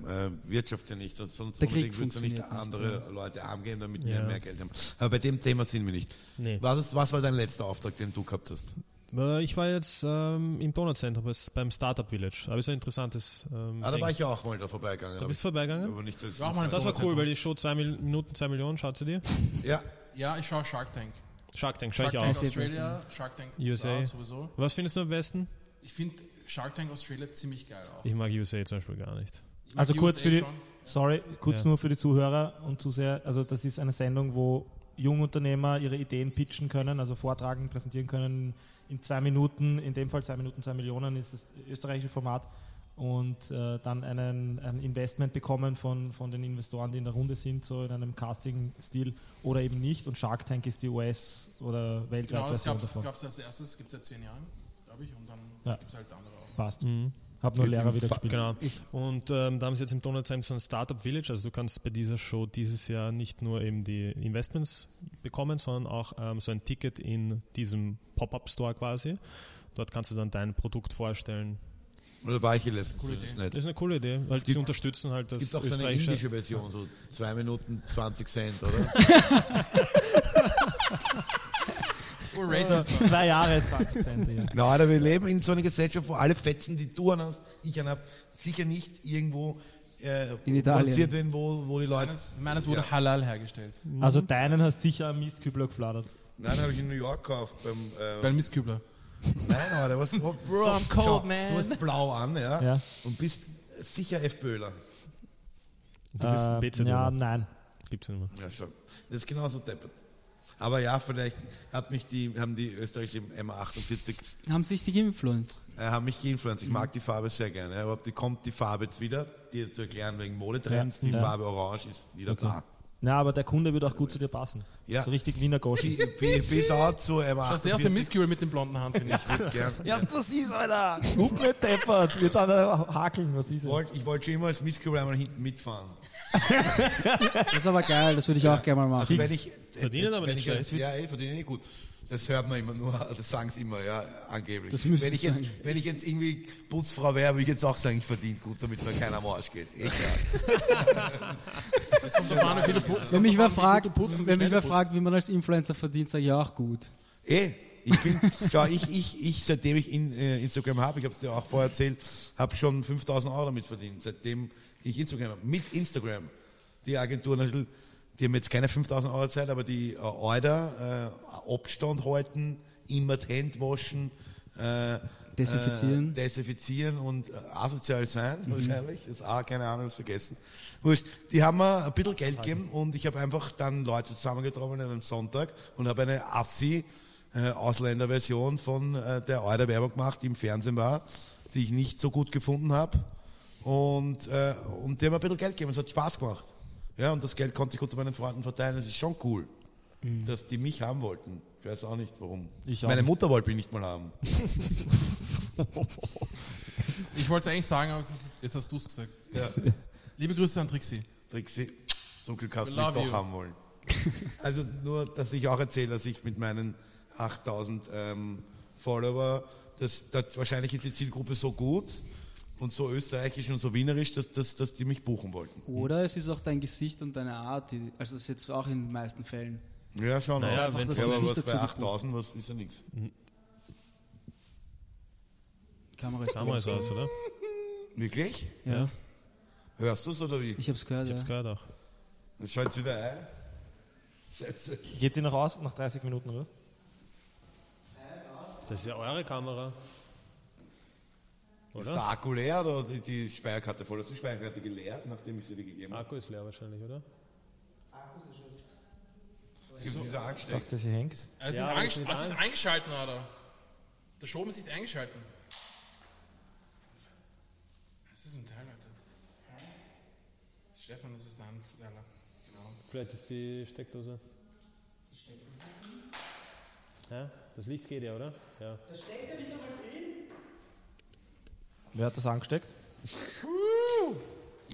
Wirtschaft ja nicht. Und sonst Der Krieg du nicht funktioniert nicht, andere Leute arm gehen, damit Ja. wir mehr Geld haben. Aber bei dem Thema sind wir nicht. Nee. Was, ist, was war dein letzter Auftrag, den du gehabt hast? Äh, Ich war jetzt ähm, im Donaucenter bes- beim Startup Village. Aber ist ein interessantes ähm, Ah, da Ding. war ich ja auch mal da vorbeigegangen. Da bist du vorbeigegangen? aber nicht als Ja, mal Das war cool, weil die Show zwei Mil Minuten, zwei Millionen, schaut sie dir? Ja, Ja, ich schaue Shark Tank. Shark Tank, schau Shark ich Tank auch. Tank. Australia, Shark Tank USA. USA sowieso. Was findest du am besten? Ich finde Shark Tank Australia ziemlich geil auch. Ich mag USA zum Beispiel gar nicht. Also kurz USA für die- schon. Sorry, kurz Ja. nur für die Zuhörer und Zuseher. Also das ist eine Sendung, wo Jungunternehmer ihre Ideen pitchen können, also vortragen, präsentieren können in zwei Minuten, in dem Fall zwei Minuten, zwei Millionen ist das österreichische Format und äh, dann einen, ein Investment bekommen von, von den Investoren, die in der Runde sind, so in einem Casting-Stil oder eben nicht. Und Shark Tank ist die US- oder weltweite Genau, das gab es als erstes, gibt es seit zehn Jahren, glaube ich, und dann Ja. gibt es halt andere. Passt. Mhm. Hab nur Lehrer wieder gespielt. Genau. Und ähm, da haben sie jetzt im Donald Time so ein Startup Village. Also du kannst bei dieser Show dieses Jahr nicht nur eben die Investments bekommen, sondern auch ähm, so ein Ticket in diesem Pop-Up-Store quasi. Dort kannst du dann dein Produkt vorstellen. Oder war ich hier letztens? Coole Das ist. Das eine coole Idee, weil sie unterstützen halt das Es gibt auch so eine indische Version, so 2 Minuten 20 Cent, oder? Also, racist. zwei Jahre, 20 Cent. Ja. Na, Alter, wir leben in so einer Gesellschaft, wo alle Fetzen, die du hast, ich habe, sicher nicht irgendwo äh, In Italien. produziert werden, wo, wo die Leute. Meines, meines wurde Ja. Halal hergestellt. Also deinen hast sicher am Mistkübler gefladert. Nein, habe ich in New York gekauft. Beim, äh, Beim Mistkübler. nein, Alter, was, was Bro, I'm cold, man. Du hast blau an, ja, Ja. und bist sicher F. Böhler. Du bist Äh, ja, nein. Gibt's ja nicht mehr. Ja, schon. Das ist genauso deppert. Aber ja, vielleicht hat mich die, haben die österreichischen M48 Haben sich die geinfluenced. äh, haben mich geinfluenced. Ich mag die Farbe sehr gerne. Aber die kommt die Farbe jetzt wieder, dir zu erklären wegen Modetrends. Ja, Die ja. Farbe Orange ist wieder da. Na, aber der Kunde wird auch gut zu dir passen. Ja. So richtig Wiener Goschen. P- P- Bis out zu Das erste M48. Mistkübler mit dem blonden Haaren, finde ich. Ich gern. Erst was ist, Alter! Guck nicht deppert, wird dann äh, hakeln, was ist wollte ich wollte schon immer als Misskübel einmal hinten mitfahren. Das ist aber geil, das würde ich auch gerne mal machen. Also wenn ich, Verdienen aber wenn nicht schlecht. Ja, ich verdiene eh gut. Das hört man immer nur, das sagen sie immer, ja, angeblich. Das müsste wenn, ich jetzt, sagen. wenn ich jetzt irgendwie Putzfrau wäre, würde ich jetzt auch sagen, ich verdiene gut, damit mir keiner am Arsch geht. Egal. Wenn mich wer fragt, wenn mich wer fragt, wie man als Influencer verdient, sage ich auch gut. Eh, ich finde, schau, ich, ich, ich, seitdem ich in, äh, Instagram habe, ich habe es dir auch vorher erzählt, habe schon 5000 Euro damit verdient, seitdem ich Instagram habe. Mit Instagram. Die Agentur natürlich, die haben jetzt keine 5000 Euro Zeit, aber die äh, Order, äh, Abstand halten, immer die Hände waschen, äh, Desinfizieren. Äh, desinfizieren und äh, asozial sein, wahrscheinlich. Das ist auch, keine Ahnung, was vergessen. Wurscht. Die haben mir ein bisschen Geld gegeben und ich habe einfach dann Leute zusammengetroffen an einem Sonntag und habe eine Assi äh, Ausländerversion von äh, der Euder Werbung gemacht, die im Fernsehen war, die ich nicht so gut gefunden habe. Und, äh, und die haben mir ein bisschen Geld gegeben, es hat Spaß gemacht. Ja, und das Geld konnte ich unter meinen Freunden verteilen, das ist schon cool, dass die mich haben wollten. Ich weiß auch nicht, warum. Ich auch Meine nicht. Mutter wollte mich nicht mal haben. Ich wollte es eigentlich sagen, aber es ist- jetzt hast du es gesagt. Ja. Liebe Grüße an Trixie. Trixie, zum Glück hast du mich doch you. haben wollen. Also nur, dass ich auch erzähle, dass ich mit meinen 8000 ähm, Follower, das, das, wahrscheinlich ist die Zielgruppe so gut und so österreichisch und so wienerisch, dass, dass, dass die mich buchen wollten. Oder es ist auch dein Gesicht und deine Art, die, also das ist jetzt auch in den meisten Fällen. Ja, schon. Naja, aber- wenn- das ja, aber Gesicht was bei dazu 8000, was ist ja nichts. Die Kamera ist Kamera ist aus. aus, oder? Wirklich? Ja, Hörst du es oder wie? ich hab's gehört, Ich hab's ja. gehört auch. Dann schalt's wieder ein. Scheiße. Geht sie noch raus nach 30 Minuten, oder? Das ist ja eure Kamera. Ist Oder? der Akku leer oder die, die Speicherkarte voll? Hast du die Speicherkarte geleert, nachdem ich sie dir gegeben habe? Akku ist leer wahrscheinlich, oder? Es gibt wieder Ich angesteckt. dachte, sie hängt. Es Ja, ist, eingesch- ist nicht ist eingeschalten, oder? Der Strom ist nicht eingeschalten. Das ist ein Teil, Alter. Stefan, das ist dein Teil. Genau. Vielleicht ist die Steckdose. Ja, das Licht geht ja, oder? Ja. Wer hat das angesteckt?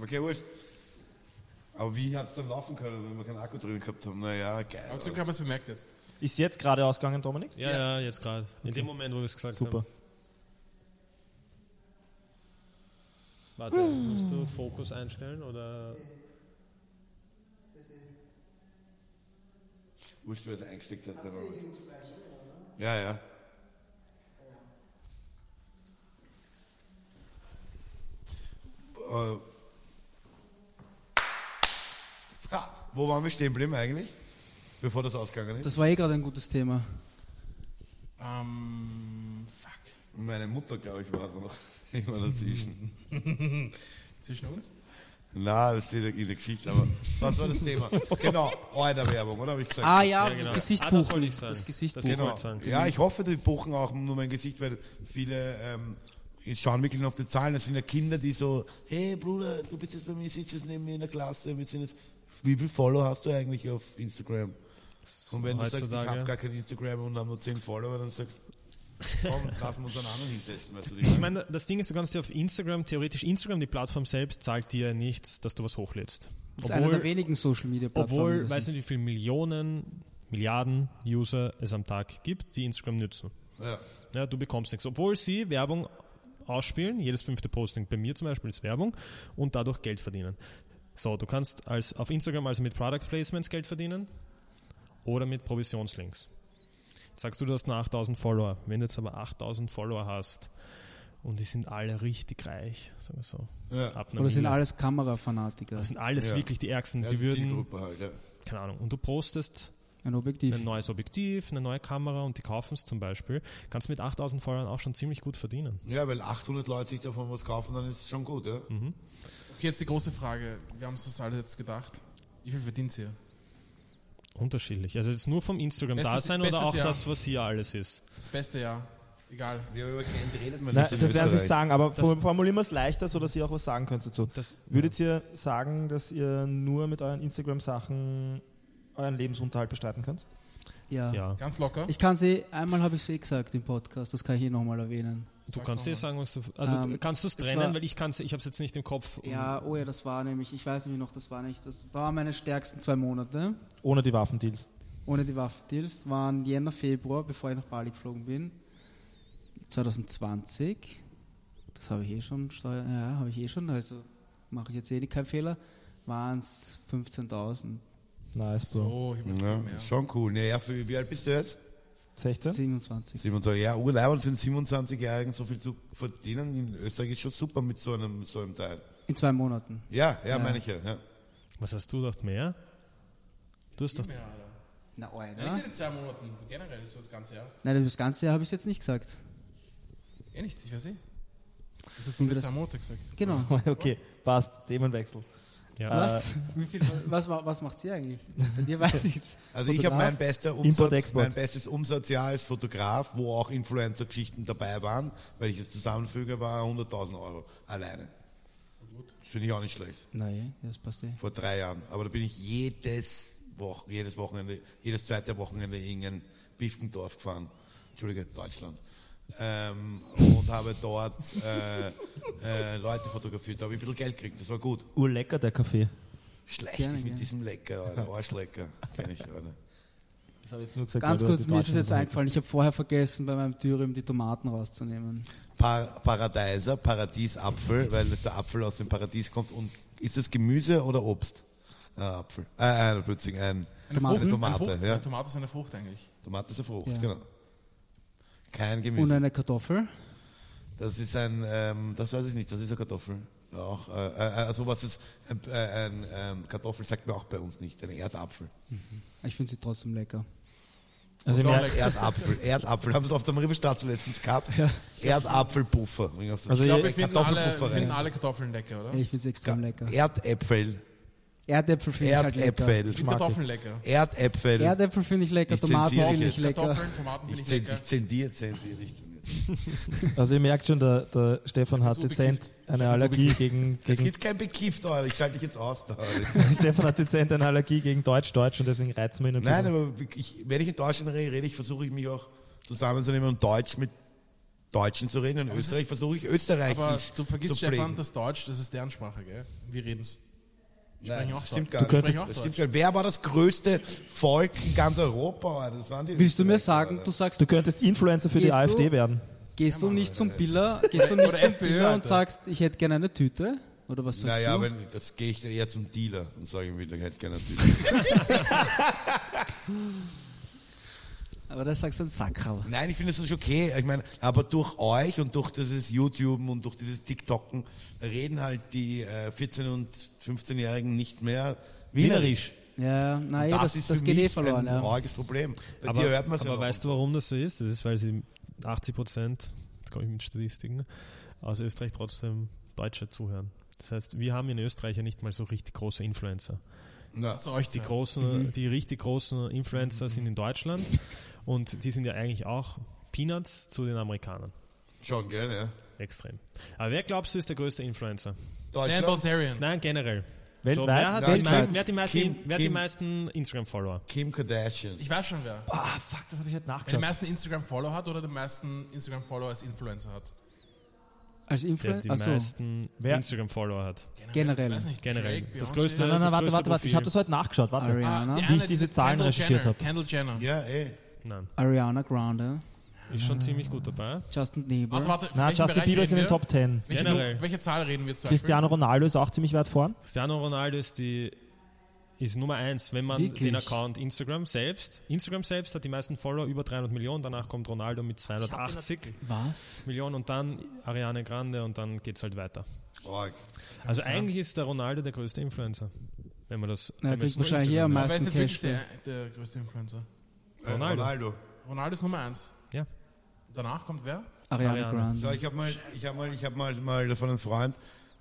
Okay, wurscht. Aber wie hat es dann laufen können, wenn wir keinen Akku drin gehabt haben? Naja, geil. Aber zum Glück haben wir es bemerkt jetzt. Ist jetzt gerade ausgegangen, Dominik? Ja, ja, jetzt gerade. In dem Moment, wo wir es gesagt Super. haben. Warte, musst du Fokus einstellen oder? Wurscht, wer es eingesteckt hat. aber- Ja, ja. Äh, wo waren wir stehen geblieben eigentlich? Bevor das ausgegangen ist? Das war eh gerade ein gutes Thema. Ähm, fuck. Meine Mutter, glaube ich, war da noch immer dazwischen. Zwischen uns? Na, das steht in der Geschichte, aber was war das Thema? Genau, eure Werbung, oder? Habe ich gesagt? Ah ja, Ja, genau. das Gesicht Ah, das buchen. ich sagen. Das Gesicht Das buchen. sagen. Ja, ich hoffe, die buchen auch nur mein Gesicht, weil viele ähm, schauen wirklich nur auf die Zahlen. Das sind ja Kinder, die so, hey Bruder, du bist jetzt bei mir, sitzt jetzt neben mir in der Klasse, wir sind jetzt, wie viel Follower hast du eigentlich auf Instagram? Und wenn du sagst, ich habe gar kein Instagram und habe nur 10 Follower, dann sagst du, komm, lass uns einen anderen hinsetzen. Weißt du, Ich meine, das Ding ist, du kannst dir auf Instagram, theoretisch Instagram, die Plattform selbst, zahlt dir nichts, dass du was hochlädst. Das ist eine der wenigen Social Media Plattformen. obwohl, das weiß nicht, wie viele Millionen, Milliarden User es am Tag gibt, die Instagram nutzen. ja. Ja, du bekommst nichts. Obwohl sie Werbung ausspielen, jedes fünfte Posting bei mir zum Beispiel ist Werbung und dadurch Geld verdienen. So, du kannst als, auf Instagram also mit Product Placements Geld verdienen oder mit Provisionslinks. Jetzt sagst du, du hast nur 8000 Follower. Wenn du jetzt aber 8000 Follower hast und die sind alle richtig reich, sagen wir so. Ja. Oder sind alles Kamerafanatiker? Das sind alles Ja. wirklich die Ärgsten. Ja, die würden, halt, ja. keine Ahnung, und du postest Ein Objektiv. ein neues Objektiv, eine neue Kamera und die kaufen es zum Beispiel, kannst mit 8000 Followern auch schon ziemlich gut verdienen. ja, weil 800 Leute sich davon was kaufen, dann ist es schon gut. Ja? Mhm. Okay, jetzt die große Frage. Wir haben uns das alle jetzt gedacht. Wie viel verdient ihr? Unterschiedlich. Also jetzt nur vom Instagram-Dasein oder auch Jahr. das, was hier alles ist. Das beste Jahr. Egal. Ja, über Geld redet man Nein, das Österreich. nicht sagen, aber Das- formulieren wir es leichter, sodass ihr auch was sagen könnt dazu. Das, Würdet ihr sagen, dass ihr nur mit euren Instagram-Sachen euren Lebensunterhalt bestreiten könnt? ja. ja. Ganz locker. Ich kann sie, einmal habe ich es eh gesagt im Podcast, das kann ich hier nochmal erwähnen. Du Sag's kannst dir sagen, was du. Also Ähm, kannst du es trennen, weil ich kann's, ich habe es jetzt nicht im Kopf. Ja, oh ja, das war nämlich, ich weiß nicht noch, das war nicht, das waren meine stärksten zwei Monate. Ohne die Waffendeals. Ohne die Waffendeals waren Jänner, Februar, bevor ich nach Bali geflogen bin. 2020. Das habe ich eh schon, ja, habe ich eh schon, also mache ich jetzt eh keinen Fehler. Waren es 15.000, Nice, Bro. So, ich Ja, mehr. schon cool. Ja, ja, für, wie alt bist du jetzt? 16? 27. 27. Ja, urleibend für einen 27-Jährigen so viel zu verdienen in Österreich ist schon super mit so einem, mit so einem Teil. In zwei Monaten. Ja, ja, Ja. meine ich ja. ja. Was hast du gedacht? Mehr? Du hast doch. Mehr, Alter. Na, Ja, nicht in zwei Monaten. Generell so das ganze Jahr. Nein, das ganze Jahr habe ich es jetzt nicht gesagt. Eh nicht, ich weiß eh. Das ist Wie nur das- zwei Monate gesagt. Genau. Okay, passt. Themenwechsel. Ja. Was? Wie viel, was, wa- was macht sie eigentlich? Bei dir weiß ich's. Also ich habe mein bester Umsatz, mein bestes Umsatzjahr als Fotograf, wo auch Influencer-Geschichten dabei waren, weil ich es zusammenfüge, war 100.000 Euro alleine. Finde ich auch nicht schlecht. Nein, das passt eh. Vor drei Jahren. Aber da bin ich jedes Woche, jedes Wochenende, jedes zweite Wochenende in ein Biefkendorf gefahren. Entschuldige, Deutschland. Ähm, und habe dort äh, äh, Leute fotografiert. Da habe ich ein bisschen Geld gekriegt. Das war gut. Urlecker, der Kaffee. Schlecht Gerne, mit gerne. diesem Lecker, Alter. Arschlecker. Kenn ich, Alter. Das habe ich jetzt nur gesagt. Ganz kurz, mir ist es jetzt eingefallen, ich habe vorher vergessen, bei meinem Thürium die Tomaten rauszunehmen. Par Paradeiser, Paradiesapfel, weil der Apfel aus dem Paradies kommt. Und ist das Gemüse oder Obst? Äh, Apfel. Äh, äh, plötzlich ein Eine Tomate, eine ja. Eine Tomate ist eine Frucht eigentlich. Tomate ist eine Frucht, Ja. genau. Kein Und Gemüse. eine Kartoffel. Das ist ein, ähm, das weiß ich nicht, das ist eine Kartoffel. Ja, Auch, äh, äh, also was ist, ein, äh, ein ähm, Kartoffel sagt man auch bei uns nicht, ein Erdapfel. Ich finde sie trotzdem lecker. Also im So, Jahr- lecker. Erdapfel, Erdapfel. Haben wir es auf der Riverstraße letztens gehabt? Erdapfelpuffer. Also Ich Ja, glaube, ja, wir finden, alle, wir finden alle Kartoffeln lecker, oder? Ich finde sie extrem lecker. Erdäpfel. Erdäpfel finde ich halt lecker. Erdäpfel. Ich finde Kartoffeln lecker. Erdäpfel. Erdäpfel finde ich lecker, Ich Tomaten zensiere finde jetzt. ich lecker. Kartoffeln, Tomaten Ich, finde ich zen, lecker. ich zendiere, zensiere ich. Also ihr merkt schon, der, der Stefan hat so dezent bekifft. eine Ich Allergie gegen, Es gegen gibt kein Bekifft, Alter. Ich schalte dich jetzt aus. Da, Alter. Stefan hat dezent eine Allergie gegen Deutsch-Deutsch und deswegen reizen wir ihn ein Nein, bisschen. aber ich, wenn ich in Deutschland rede, ich versuche ich mich auch zusammenzunehmen und Deutsch mit Deutschen zu reden. In es Österreich ist- versuche ich Österreichisch Aber du vergisst, zu Stefan, das Deutsch, das ist deren Sprache, gell? Wir reden's. Nein, auch stimmt gar Du nicht. stimmt gar nicht. Wer war das größte Volk in ganz Europa? Das waren die Willst du mir sagen, du sagst, Du könntest Influencer für die du- AfD werden. gehst du nicht zum Biller, gehst du nicht zum Biller und sagst, ich hätte gerne eine Tüte? Oder was sagst Naja, du? wenn, das gehe ich eher zum Dealer und sage ihm wieder, ich hätte gerne natürlich. Aber das sagst du ein Sackerl. Nein, ich finde es schon okay. Ich meine, aber durch euch und durch dieses YouTube und durch dieses TikToken reden halt die äh, 14- und 15-Jährigen nicht mehr Wienerisch. Ja, nein, das, das, ist das für geht mich eh verloren. ein Ja. trauriges Problem. Bei Aber, hört man aber ja weißt du, warum das so ist? Das ist, weil sie 80 Prozent jetzt komme ich mit Statistiken, aus Österreich trotzdem Deutsche zuhören. Das heißt, wir haben in Österreich ja nicht mal so richtig große Influencer. Na, Also euch Die großen, die richtig großen Influencer sind in Deutschland und die sind ja eigentlich auch Peanuts zu den Amerikanern. schon gerne, ja. Extrem. Aber wer glaubst du ist der größte Influencer? Dan. Nein, generell. Weltweit? So, wer, hat Nein, die Weltweit. meisten, wer hat die meisten, Kim- wer hat die Kim- meisten Instagram-Follower? Kim Kardashian. Ich weiß schon wer. Ah, fuck, das habe ich heute Wer die nachgeschaut. meisten Instagram-Follower hat oder die meisten Instagram-Follower als Influencer hat. Als Der die Influencer? Achso, meisten Wer? Instagram-Follower hat. Generell. Ich weiß nicht, Generell. Drake, Das größte- Nein, nein, nein, warte, warte, warte. Ich habe das heute nachgeschaut. Warte. Ariana. die Wie eine, ich diese Zahlen Kendall recherchiert Jenner, hab. Kendall Jenner. Ja, eh. Nein, Ariana Grande, ist schon ziemlich gut dabei. Justin Bieber. Warte, warte. Na, Justin Bereich Bieber ist in den wir? Top 10. Welche, Generell. Nu- welche Zahl reden wir zum Cristiano Ronaldo ist auch ziemlich weit vorn. Cristiano Ronaldo ist die ist Nummer eins, wenn man Wirklich? den Account Instagram selbst. Instagram selbst hat die meisten Follower, über 300 Millionen. Danach kommt Ronaldo mit 280 Was? Millionen und dann Ariane Grande und dann geht es halt weiter. Oh, Also eigentlich ist der Ronaldo der größte Influencer. Wenn man das. Na, wenn man kriegt nur wahrscheinlich eher am Instagram meisten jetzt wirklich Cash. der, der größte Influencer? Äh, Ronaldo. Ronaldo. Ronaldo ist Nummer 1. Ja. Danach kommt wer? Ariana, Ariana. Grande. So, ich habe mal, ich hab mal, ich hab mal, mal von einem Freund,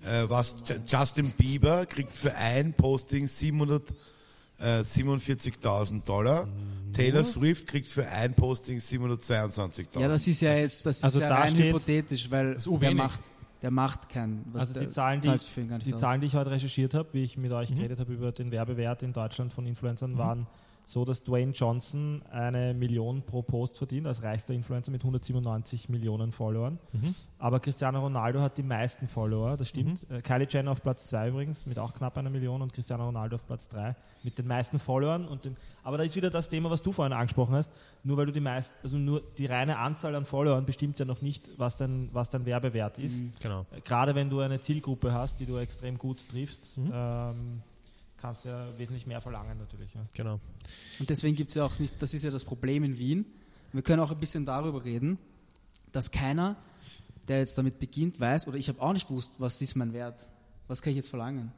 äh, was Justin Bieber kriegt für ein Posting 747.000 Dollar. Taylor Swift kriegt für ein Posting 722.000. Ja, das ist ja jetzt, das ist Also ja da rein hypothetisch, weil der macht, der macht kein. was Also die Zahlen, die, nicht die. Zahlen, die ich heute recherchiert habe, wie ich mit euch geredet habe über den Werbewert in Deutschland von Influencern, waren so, dass Dwayne Johnson eine Million pro Post verdient, als reichster Influencer mit 197 Millionen Followern. Aber Cristiano Ronaldo hat die meisten Follower, das stimmt. Äh, Kylie Jenner auf Platz 2 übrigens mit auch knapp einer Million und Cristiano Ronaldo auf Platz 3 mit den meisten Followern. Und den, aber da ist wieder das Thema, was du vorhin angesprochen hast. Nur weil du die meisten, also nur die reine Anzahl an Followern bestimmt ja noch nicht, was dein, was dein Werbewert ist Genau. gerade wenn du eine Zielgruppe hast, die du extrem gut triffst, ähm, kannst du ja wesentlich mehr verlangen natürlich. Ja. Genau. Und deswegen gibt es ja auch nicht, das ist ja das Problem in Wien. Wir können auch ein bisschen darüber reden, dass keiner, der jetzt damit beginnt, weiß, oder ich habe auch nicht gewusst, was ist mein Wert. Was kann ich jetzt verlangen?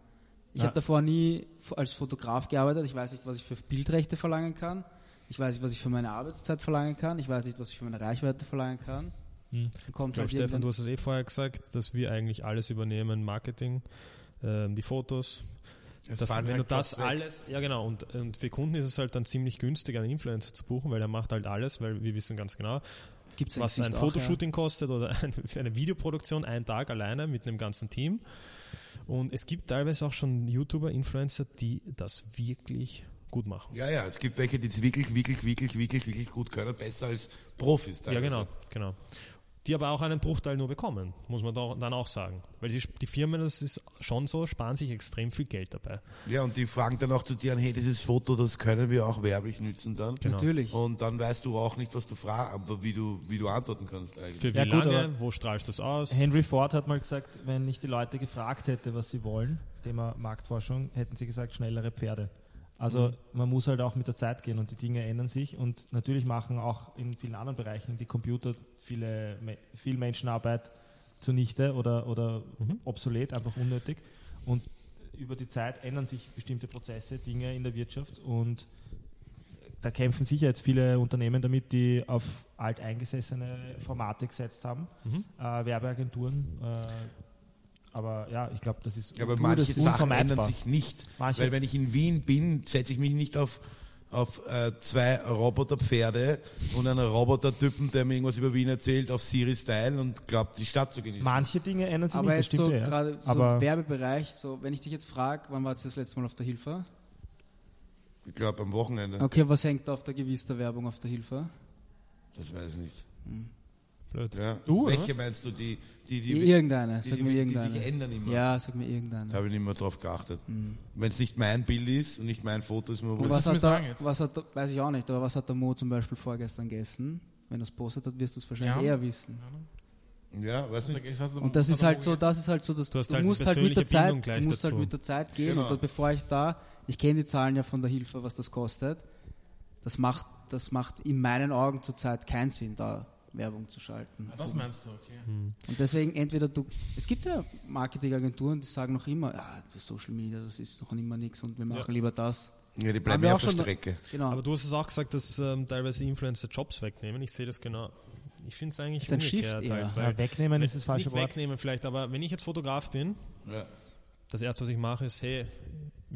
Ich habe davor nie als Fotograf gearbeitet. Ich weiß nicht, was ich für Bildrechte verlangen kann. Ich weiß nicht, was ich für meine Arbeitszeit verlangen kann. Ich weiß nicht, was ich für meine Reichweite verlangen kann. Hm. Kommt Ich glaube, halt Stefan, irgendwann- du hast es eh vorher gesagt, dass wir eigentlich alles übernehmen, Marketing, ähm, die Fotos. Das, fallen wenn du das alles, ja genau, und, und für Kunden ist es halt dann ziemlich günstig, einen Influencer zu buchen, weil er macht halt alles, weil wir wissen ganz genau, Gibt's was ein auch, Fotoshooting kostet oder ein, für eine Videoproduktion einen Tag alleine mit einem ganzen Team. Und es gibt teilweise auch schon YouTuber, Influencer, die das wirklich gut machen. Ja, ja, es gibt welche, die es wirklich, wirklich, wirklich, wirklich, wirklich gut können, besser als Profis. Ja, teilweise. genau, genau. Die aber auch einen Bruchteil nur bekommen, muss man da, dann auch sagen. Weil die, die Firmen, das ist schon so, sparen sich extrem viel Geld dabei. Ja, und die fragen dann auch zu dir, hey, dieses Foto, das können wir auch werblich nützen dann. Genau. Natürlich. Und dann weißt du auch nicht, was du fragst, aber wie du, wie du antworten kannst eigentlich. Für wie Ja, gut, lange, wo strahlst du das aus? Henry Ford hat mal gesagt, wenn ich die Leute gefragt hätte, was sie wollen, Thema Marktforschung, hätten sie gesagt, schnellere Pferde. Also man muss halt auch mit der Zeit gehen und die Dinge ändern sich. Und natürlich machen auch in vielen anderen Bereichen die Computer viele, viel Menschenarbeit zunichte oder, oder obsolet, einfach unnötig. Und über die Zeit ändern sich bestimmte Prozesse, Dinge in der Wirtschaft. Und da kämpfen sicher jetzt viele Unternehmen damit, die auf alteingesessene Formate gesetzt haben, äh, Werbeagenturen. Äh, aber ja, ich glaube, das ist Ja, aber du, manche das ist Sachen ändern sich nicht. Manche- Weil wenn ich in Wien bin, setze ich mich nicht auf, auf äh, zwei Roboterpferde und einen Robotertypen, der mir irgendwas über Wien erzählt, auf Siri-Style und glaubt, die Stadt zu genießen. Manche Dinge ändern sich Aber nicht, das stimmt so ja, gerade so Aber Werbebereich, so wenn ich dich jetzt frage, wann war das letzte Mal auf der Hilfe? Ich glaube, am Wochenende. Okay, was hängt auf der gewiss der Werbung auf der Hilfe? Das weiß ich nicht. Blöd. Ja. Du, Welche was? meinst du, die, die, die, Irgendeine, die, sag die, mir die, irgendeine. sich ändern immer? Ja, sag mir Da irgendeine. habe ich nicht mehr drauf geachtet. Hm. Wenn es nicht mein Bild ist und nicht mein Foto, ist mir Was ist- mir hat sagen der, jetzt? was hat der, weiß ich auch nicht, aber was hat der Mo zum Beispiel vorgestern gegessen? Wenn er es postet hat, wirst du es wahrscheinlich Ja. eher wissen. Ja, weiß nicht. Ich weiß nicht, Und das ist hat halt so, das ist halt so, dass Du hast du halt die musst halt mit der Zeit, du musst halt dazu. mit der Zeit gehen Genau. und bevor ich da, ich kenne die Zahlen ja von der Hilfe, was das kostet. Das macht, das macht in meinen Augen zurzeit keinen Sinn, da Werbung zu schalten. Ah, Das meinst du, okay. Und deswegen entweder du, es gibt ja Marketingagenturen, die sagen noch immer, ja, das Social Media, das ist noch immer nichts und wir machen lieber das. Ja, die bleiben ja auch auf der schon- Strecke. Genau. Aber du hast es auch gesagt, dass ähm, teilweise Influencer Jobs wegnehmen. Ich sehe das genau ich finde es eigentlich Ist ein Shift umgekehrt eher. halt, weil Ja, wegnehmen ist das falsche nicht Wort. wegnehmen vielleicht, aber wenn ich jetzt Fotograf bin, Ja. das erste, was ich mache, ist, hey,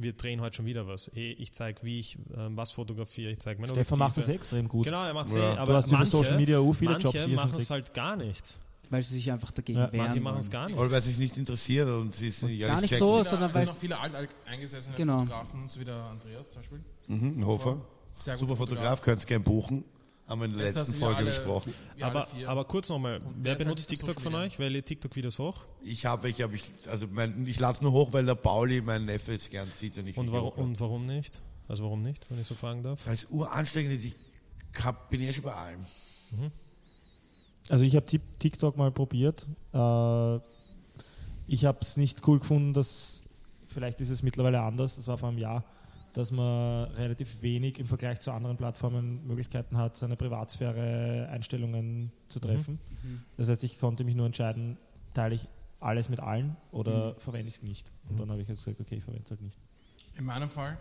wir drehen heute schon wieder was. Hey, ich zeige, wie ich ähm, was fotografiere, ich zeige meine Stefan macht das extrem gut. Genau, er macht es Ja. eh, Du aber hast über manche, Social Media auch viele manche Jobs hier machen es halt gar nicht. weil sie sich einfach dagegen Ja. wehren Manche machen es gar nicht. Oder weil sie sich nicht interessieren und sie sind ja Gar nicht checken. so, Wieder, sondern es weil sind noch viele alt, eingesessene Genau. Fotografen, so wie der Andreas zum Beispiel. Mhm, Hofer. Sehr guter Super Fotograf, könnt ihr gerne buchen. Haben wir in der Besser letzten Folge alle- besprochen. Aber, aber kurz nochmal, wer halt benutzt auf TikTok von euch? Wer lädt TikTok-Videos hoch? Ich habe, ich habe, ich, also mein, ich lade es nur hoch, weil der Pauli, mein Neffe, es gern sieht und ich Und nicht warum, und warum nicht? Also warum nicht, wenn ich so fragen darf? Weil es uranstrengend ist. Ich hab, bin ja schon bei allem. Also ich habe TikTok mal probiert. Äh, ich habe es nicht cool gefunden, dass vielleicht ist es mittlerweile anders. Das war vor einem Jahr, dass man relativ wenig im Vergleich zu anderen Plattformen Möglichkeiten hat, seine Privatsphäre-Einstellungen zu treffen. Das heißt, ich konnte mich nur entscheiden, teile ich alles mit allen oder verwende ich es nicht. Und dann habe ich halt gesagt, okay, ich verwende es halt nicht. In meinem Fall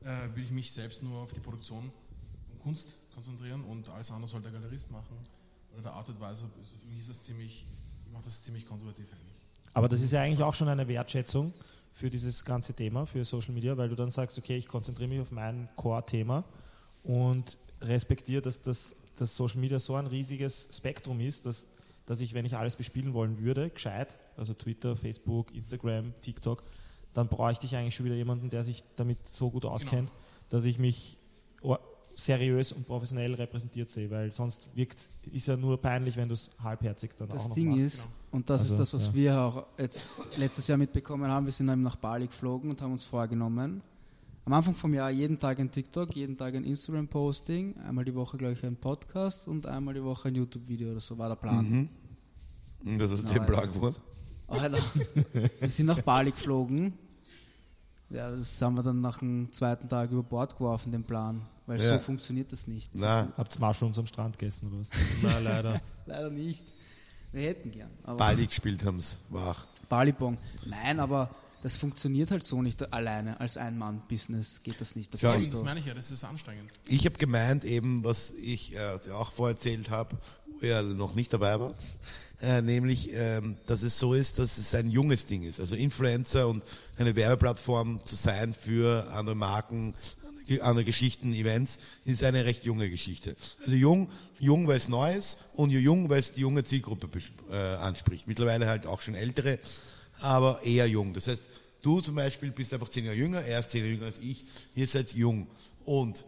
äh, würde ich mich selbst nur auf die Produktion und Kunst konzentrieren und alles andere soll der Galerist machen oder der Art Advisor. Also für mich ist das ziemlich, ich mache das ziemlich konservativ eigentlich. Aber das ist ja eigentlich auch schon eine Wertschätzung für dieses ganze Thema, für Social Media, weil du dann sagst, okay, ich konzentriere mich auf mein Core-Thema und respektiere, dass das dass Social Media so ein riesiges Spektrum ist, dass, dass ich, wenn ich alles bespielen wollen würde, gescheit, also Twitter, Facebook, Instagram, TikTok, dann bräuchte ich eigentlich schon wieder jemanden, der sich damit so gut auskennt, dass ich mich seriös und professionell repräsentiert sehe, weil sonst wirkt ist ja nur peinlich, wenn du es halbherzig dann auch Das noch Ding machst. ist, und das Also, ist das, was ja. wir auch jetzt letztes Jahr mitbekommen haben, wir sind eben nach Bali geflogen und haben uns vorgenommen, am Anfang vom Jahr jeden Tag ein TikTok, jeden Tag ein Instagram-Posting, einmal die Woche, glaube ich, ein Podcast und einmal die Woche ein YouTube-Video oder so war der Plan. Und das ist Genau, ja. Plan geworden. Wir sind nach Bali geflogen. Ja, das haben wir dann nach dem zweiten Tag über Bord geworfen, den Plan. Weil Ja. so funktioniert das nicht. Na, Habt ihr Mushrooms am Strand gegessen oder was? Na, leider. Leider nicht. Wir hätten gern. Aber Bali gespielt haben es. Wach. Balibong. Nein, aber das funktioniert halt so nicht alleine. Als Ein-Mann-Business geht das nicht. Da brauchst Das meine ich ja, das ist anstrengend. Ich habe gemeint, eben, was ich äh, auch vorher erzählt habe, wo ihr noch nicht dabei wart, äh, nämlich, ähm, dass es so ist, dass es ein junges Ding ist. Also Influencer und eine Werbeplattform zu sein für andere Marken, andere- Geschichten, Events, ist eine recht junge Geschichte. Also jung, jung, weil es neu ist und jung, weil es die junge Zielgruppe äh, anspricht. Mittlerweile halt auch schon ältere, aber eher jung. Das heißt, du zum Beispiel bist einfach zehn Jahre jünger, er ist zehn Jahre jünger als ich, ihr seid jung. Und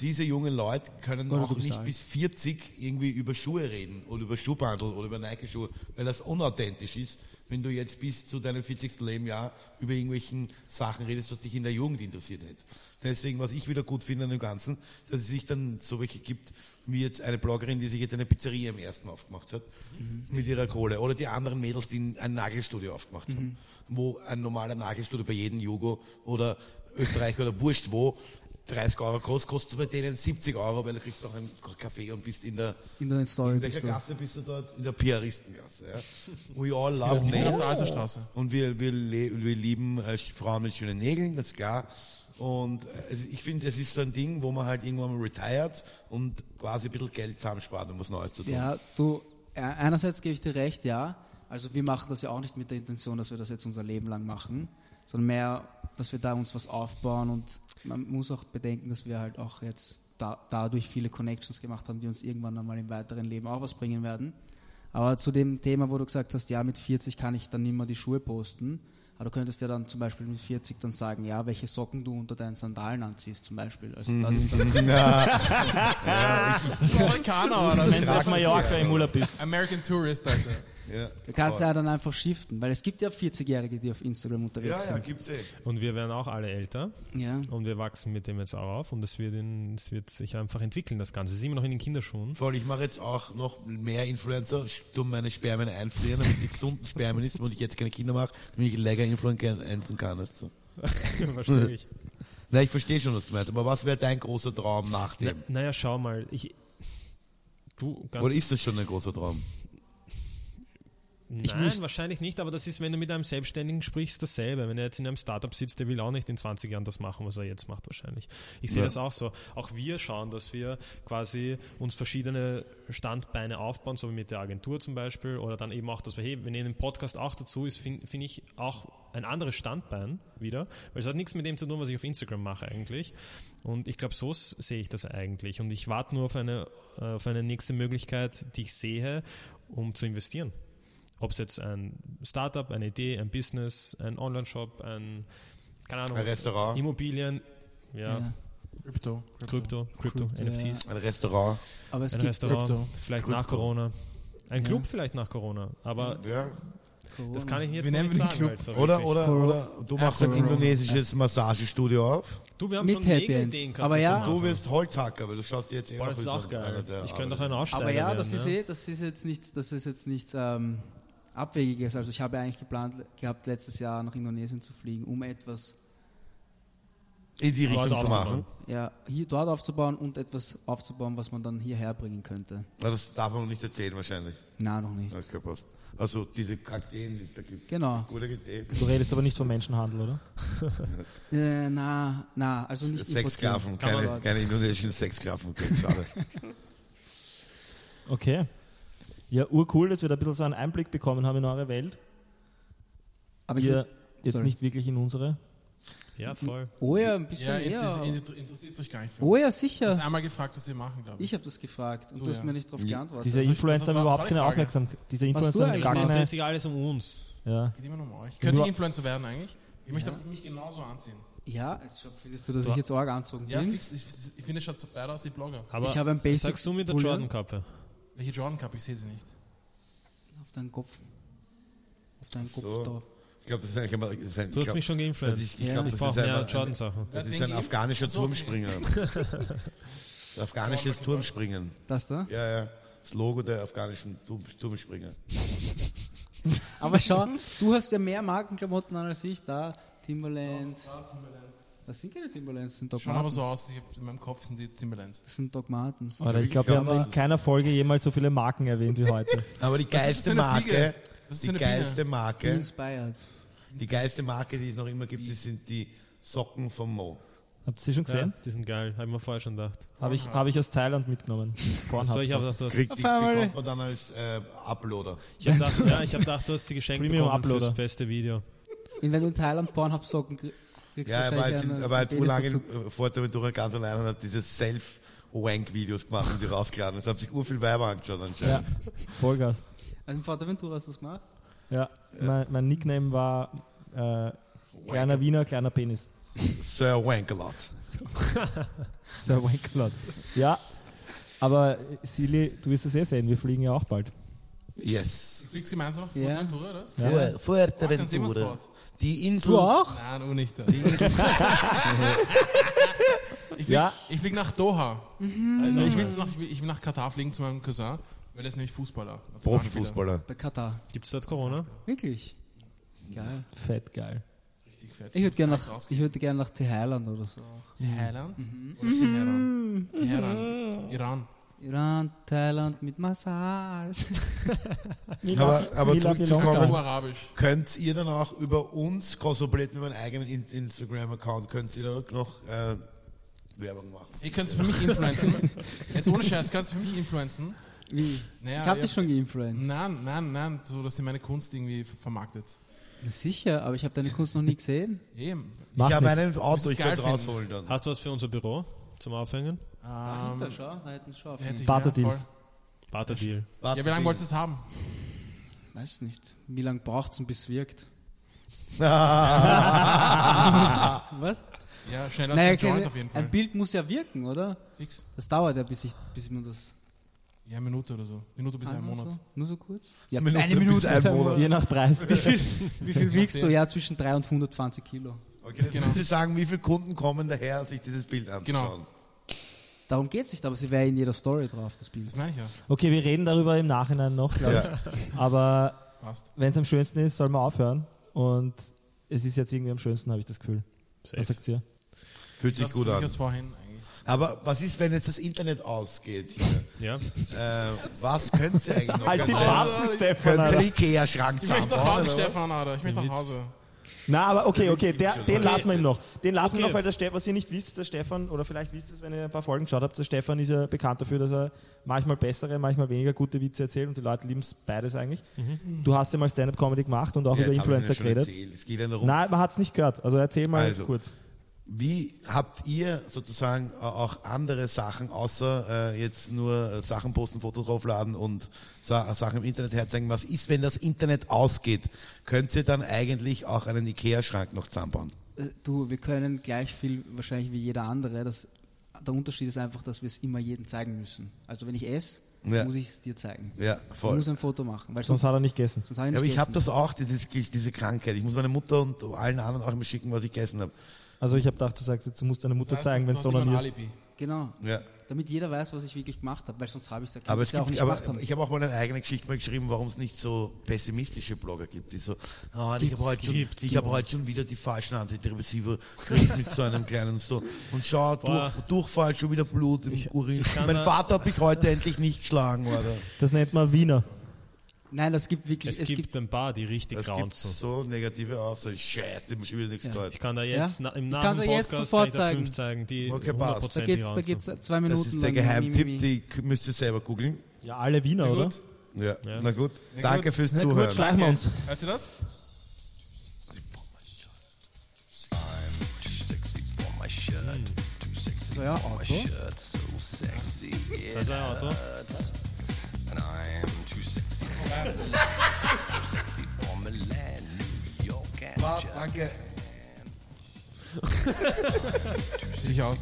diese jungen Leute können Oder du auch bist nicht alt. bis 40 irgendwie über Schuhe reden oder über Schuhbandel oder über Nike-Schuhe, weil das unauthentisch ist, wenn du jetzt bis zu deinem 40. Lebensjahr über irgendwelchen Sachen redest, was dich in der Jugend interessiert hätte. Deswegen, was ich wieder gut finde an dem Ganzen, dass es sich dann so welche gibt, wie jetzt eine Bloggerin, die sich jetzt eine Pizzeria im ersten aufgemacht hat, mit ihrer Kohle. Oder die anderen Mädels, die ein Nagelstudio aufgemacht haben, wo ein normaler Nagelstudio bei jedem Jugo oder Österreich oder wurscht wo 30 Euro kostet, kostet bei denen 70 Euro, weil du kriegst noch einen Kaffee und bist in der in bist welcher du. Gasse bist du dort? In der Piaristengasse. Ja. We all love Auf der nails. Und wir, wir, wir lieben äh, Frauen mit schönen Nägeln, das ist klar. Und äh, also ich finde, es ist so ein Ding, wo man halt irgendwann mal retired und quasi ein bisschen Geld zusammenspart, um was Neues zu tun. Ja, du, äh, einerseits gebe ich dir recht, ja. Also wir machen das ja auch nicht mit der Intention, dass wir das jetzt unser Leben lang machen, sondern mehr, dass wir da uns was aufbauen und man muss auch bedenken, dass wir halt auch jetzt da, dadurch viele Connections gemacht haben, die uns irgendwann einmal im weiteren Leben auch was bringen werden. Aber zu dem Thema, wo du gesagt hast, ja, mit 40 kann ich dann nicht mehr die Schuhe posten. Aber du könntest ja dann zum Beispiel mit 40 dann sagen, ja, welche Socken du unter deinen Sandalen anziehst zum Beispiel. Also das ist dann Amerikaner oder wenn du Mallorca im Urlaub bist. American Tourist, Alter. Ja. Du kannst ja dann einfach shiften, weil es gibt ja 40-Jährige, die auf Instagram Ja, unterwegs ja, sind. gibt's eh. Und wir werden auch alle älter Ja. und wir wachsen mit dem jetzt auch auf und es wird, in, es wird sich einfach entwickeln, das Ganze. Es ist immer noch in den Kinderschuhen. Voll, ich mache jetzt auch noch mehr Influencer, um meine Spermien einfrieren, damit die gesunden Spermien ist, und ich jetzt keine Kinder mache, damit ich lecker influenzen kann. du. Verstehe ich. Na, ich verstehe schon, was du meinst, aber was wäre dein großer Traum nach Na, dem? naja, schau mal. Ich, du, ganz Oder ist das schon ein großer Traum? Ich Nein, wüsste- wahrscheinlich nicht, aber das ist, wenn du mit einem Selbstständigen sprichst, dasselbe. Wenn er jetzt in einem Startup sitzt, der will auch nicht in 20 Jahren das machen, was er jetzt macht, wahrscheinlich. Ich sehe Ja. das auch so. Auch wir schauen, dass wir quasi uns verschiedene Standbeine aufbauen, so wie mit der Agentur zum Beispiel, oder dann eben auch, dass wir, hey, wenn in einem Podcast auch dazu ist, finde find ich auch ein anderes Standbein wieder, weil es hat nichts mit dem zu tun, was ich auf Instagram mache eigentlich. Und ich glaube, so sehe ich das eigentlich. Und ich warte nur auf eine, äh, auf eine nächste Möglichkeit, die ich sehe, um zu investieren. Ob es jetzt ein Startup, eine Idee, ein Business, ein Online-Shop, ein, keine Ahnung, Ein Restaurant. Immobilien, ja, Ja. Crypto. Krypto, Krypto, Krypto, NFTs, Ein Restaurant. Aber es ein gibt Restaurant, Krypto. vielleicht Krypto. nach Corona. Ein Ja. Club vielleicht nach Corona, aber Ja. Das kann ich jetzt nicht sagen. Es so Oder, oder, Corona. oder du machst ein indonesisches Massagestudio auf. Du, wir haben Mit schon Happy mega. Ideen gehabt. Aber ja. Du wirst Holzhacker, weil du schaust dir jetzt eh Boah, das ist auch geil. Ich könnte auch arbeitet. ein Aussteiger Aber ja, werden, das ist ja. eh, das ist jetzt nichts, das ist jetzt nichts ähm, Abwegiges. Also ich habe eigentlich geplant gehabt, letztes Jahr nach Indonesien zu fliegen, um etwas in die Richtung zu aufzubauen. machen. ja, hier dort aufzubauen und etwas aufzubauen, was man dann hierher bringen könnte. Na, Das darf man noch nicht erzählen wahrscheinlich. Na, noch nicht. Okay, passt. Also diese Kakteen, die es da gibt. Genau. Gute Idee. Du redest aber nicht vom Menschenhandel, oder? Äh, na, na, also nicht Sexsklaven, keine, keine indonesischen Sexsklaven. Okay, schade. Okay. Ja, urcool, dass wir da ein bisschen so einen Einblick bekommen haben in eure Welt. Aber ich Ihr würd- jetzt sorry. nicht wirklich in unsere. Ja, voll. Oh ja, ein Ja, bisschen inter- eher. inter- interessiert euch gar nicht. Für Oh ja, Du hast sicher. einmal gefragt, was wir machen, glaube ich. Ich habe das gefragt und Du, du hast ja. mir nicht darauf Ja. geantwortet. Diese Also, Influencer haben überhaupt keine. Aufmerksamkeit. Diese Influencer haben eigentlich gar Es machst. dreht keine. sich alles um uns. Ja. Geht immer nur um euch. Könnt ihr Influencer werden eigentlich? Ich möchte mich genauso anziehen. ja, es findest du, dass ich jetzt arg anzogen Ja, bin? fix. Ich, ich finde, es schaut so beide aus wie Blogger. Aber Ich habe ein Basic sagst du mit der. Jordan-Kappe? Welche Jordan Cup? Ich sehe sie nicht. Auf deinen Kopf. Auf deinen Kopf So. drauf. Ich glaube, das ist eigentlich immer. Ist ein, Du hast glaub, mich schon geinfluenced. ist, ich Ja. glaub, Ich das brauche ist mehr Jordan-Sachen. das ist ein ich- afghanischer So. Turmspringer. Das afghanisches Turmspringen. Das da? Ja, ja. Das Logo der afghanischen Turm, Turmspringer. Aber schau, du hast ja mehr Markenklamotten an als ich. Da, Timberland. Das sind keine Timberlands, das sind Doc Schauen aber so aus. Ich hab, in meinem Kopf sind die Timberlands. Das sind Doc Martens. Alter, ich glaube, wir haben in keiner Folge jemals so viele Marken erwähnt wie heute. Aber die geilste Marke, die geilste Marke, inspired. die geilste Marke, die es noch immer gibt, das sind die Socken vom Mo. Habt ihr sie schon Ja, gesehen? die sind geil, habe ich mir vorher schon gedacht. Habe ich, hab ich aus Thailand mitgenommen. Pornhub. So, ich habe gedacht, du hast, Kriegt die, bekommt man dann als äh, Uploader. ich hab gedacht, ja, ich hab gedacht, du hast sie geschenkt Premium bekommen Uploader. fürs beste Video. Und wenn du in Thailand Pornhub-Socken kriegst, Ja, er war jetzt, wahrscheinlich in, einen er war jetzt Penis urlang dazu. in äh, Fuerteventura ganz allein und hat diese Self-Wank-Videos gemacht und die rausgeladen. Es haben sich ur viel Weiber angeschaut anscheinend. Ja, Vollgas. Also in Fuerteventura hast du das gemacht? Ja, mein, mein Nickname war äh, kleiner Wiener, kleiner Penis. Sir Wankalot. Sir Wankalot. Ja, aber äh, Silly, du wirst es eh sehen, wir fliegen ja auch bald. Yes. Du fliegst gemeinsam nach Ja. Fuerteventura, oder? Ja. Fuerteventura. Die Insel. Du auch? Nein, du nicht. Das. ich, flieg, Ja. ich flieg nach Doha. Mhm. Also ich, will nach, ich, will, ich will nach Katar fliegen zu meinem Cousin, weil er ist nämlich Fußballer. Profifußballer. Bei Katar. Gibt es dort Corona? Wirklich? Geil. Fett geil. Richtig fett. Ich würde gerne nach, ich würde gern nach Thailand oder so. Thailand Mhm. oder Teheran? Teheran. Iran. Iran, Thailand mit Massage. Aber, aber Arabisch. könnt ihr dann auch über uns, Cosmoplate, über meinen eigenen In- Instagram-Account, könnt ihr da noch äh, Werbung machen? Ihr könnt für mich influenzen. Jetzt ohne Scheiß, kannst du für mich influenzen. Wie? Naja, ich habe dich schon geinfluenced. Nein, nein, nein, so dass ihr meine Kunst irgendwie vermarktet. Na sicher, aber ich habe deine Kunst noch nie gesehen. Eben. Ich habe einen Auto, ich es finden. rausholen dann. Hast du was für unser Büro zum Aufhängen? Dahinter, Ähm, schau, da hätten sie schon Barter-Deals. Barter-Deal. Ja, wie lange wolltest du es haben? Weiß nicht. Wie lange braucht es, bis es wirkt? Was? Ja, schneller Naja, als ein Joint keine, auf jeden Fall. ein Bild muss ja wirken, oder? Fix. Das dauert ja, bis, ich, bis man das. Ja, eine Minute oder so. Minute bis Ah, ein nur Monat. So, nur so kurz? Ja, Minute eine bis Minute ein bis ein Monat. Monat. Je nach Preis. Wie viel wiegst du? Ja, zwischen 3 und 120 Kilo. Okay, jetzt Genau. Sie sagen, wie viele Kunden kommen daher, sich dieses Bild anzuschauen. Genau. Darum geht es nicht, aber sie wäre in jeder Story drauf, das Bild. Das meine ich ja. Okay, wir reden darüber im Nachhinein noch, glaub ich. Ja. aber wenn es am schönsten ist, soll man aufhören. Und es ist jetzt irgendwie am schönsten, habe ich das Gefühl. Safe. Was sagt ihr? Fühlt sich gut an. Aber was ist, wenn jetzt das Internet ausgeht? Hier? Ja. Äh, was könnt ihr eigentlich noch? Halt die Könnt ihr- Paten, Stefan. Könnt ihr den Ikea-Schrank Ich möchte nach Hause? Stefan, Alter. Ich möchte nach Hause. Na, aber okay, okay, der, den lassen wir ihm noch. Den lassen wir Okay. noch, weil der Stefan, was ihr nicht wisst, der Stefan, oder vielleicht wisst ihr es, wenn ihr ein paar Folgen geschaut habt, der Stefan ist ja bekannt dafür, dass er manchmal bessere, manchmal weniger gute Witze erzählt und die Leute lieben es beides eigentlich. Du hast ja mal Stand-Up-Comedy gemacht und auch Ja, über Influencer geredet. Es geht ja darum, Nein, man hat es nicht gehört. Also erzähl mal Also. kurz. Wie habt ihr sozusagen auch andere Sachen, außer äh, jetzt nur äh, Sachen posten, Fotos draufladen und Sa Sachen im Internet herzeigen? Was ist, wenn das Internet ausgeht? Könnt ihr dann eigentlich auch einen Ikea-Schrank noch zusammenbauen? Äh, Du, wir können gleich viel wahrscheinlich wie jeder andere. Das, der Unterschied ist einfach, dass wir es immer jedem zeigen müssen. Also wenn ich esse, Ja. muss ich es dir zeigen. Ja, Ich voll. muss ein Foto machen. Weil Sonst sonst, hat er nicht gegessen. sonst ich Ja, aber ich habe das auch, diese, diese Krankheit. Ich muss meiner Mutter und allen anderen auch immer schicken, was ich gegessen habe. Also ich habe gedacht, du sagst jetzt, du musst deiner Mutter Das heißt, zeigen, wenn du. Alibi. Genau. Ja. Damit jeder weiß, was ich wirklich gemacht habe. Weil sonst habe ich es ja Aber es auch nicht aber gemacht haben. ich habe auch mal eine eigene Geschichte mal geschrieben, warum es nicht so pessimistische Blogger gibt, die so, ah, ich habe heute, schon- ich sowas. heute schon wieder die falschen Antidepressiva gekriegt mit so einem kleinen so und schau, durch. Durchfall, schon wieder Blut im Urin. kann Mein Vater hat mich heute endlich nicht geschlagen, oder? Das nennt man Wiener. Nein, das gibt wirklich. Es, gibt ein paar, die richtig Das gibt graunzen. so negative Aussagen. Scheiße, ich schon wieder nichts Ja. Ich kann da jetzt Ja? na, im Ich Namen jetzt Podcast sofort kann ich da fünf zeigen, die Okay, passt. Da 100% geht's, da geht's zwei Das Minuten ist der. Geheimtipp, Mi, mi, mi. die müsst ihr selber googeln. Ja, alle Wiener, Na oder? gut. Ja. Ja. na gut. Ja, Danke gut. fürs Na gut, Zuhören. schleichen wir uns. Hörst du das? Das ist euer Auto. Das ist ein Auto. Passt, danke. Sicher aus.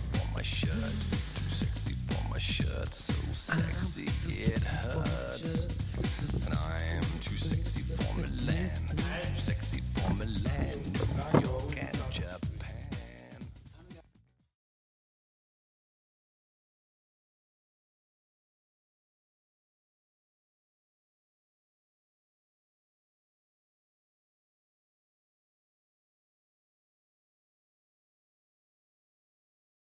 It hurts. And I'm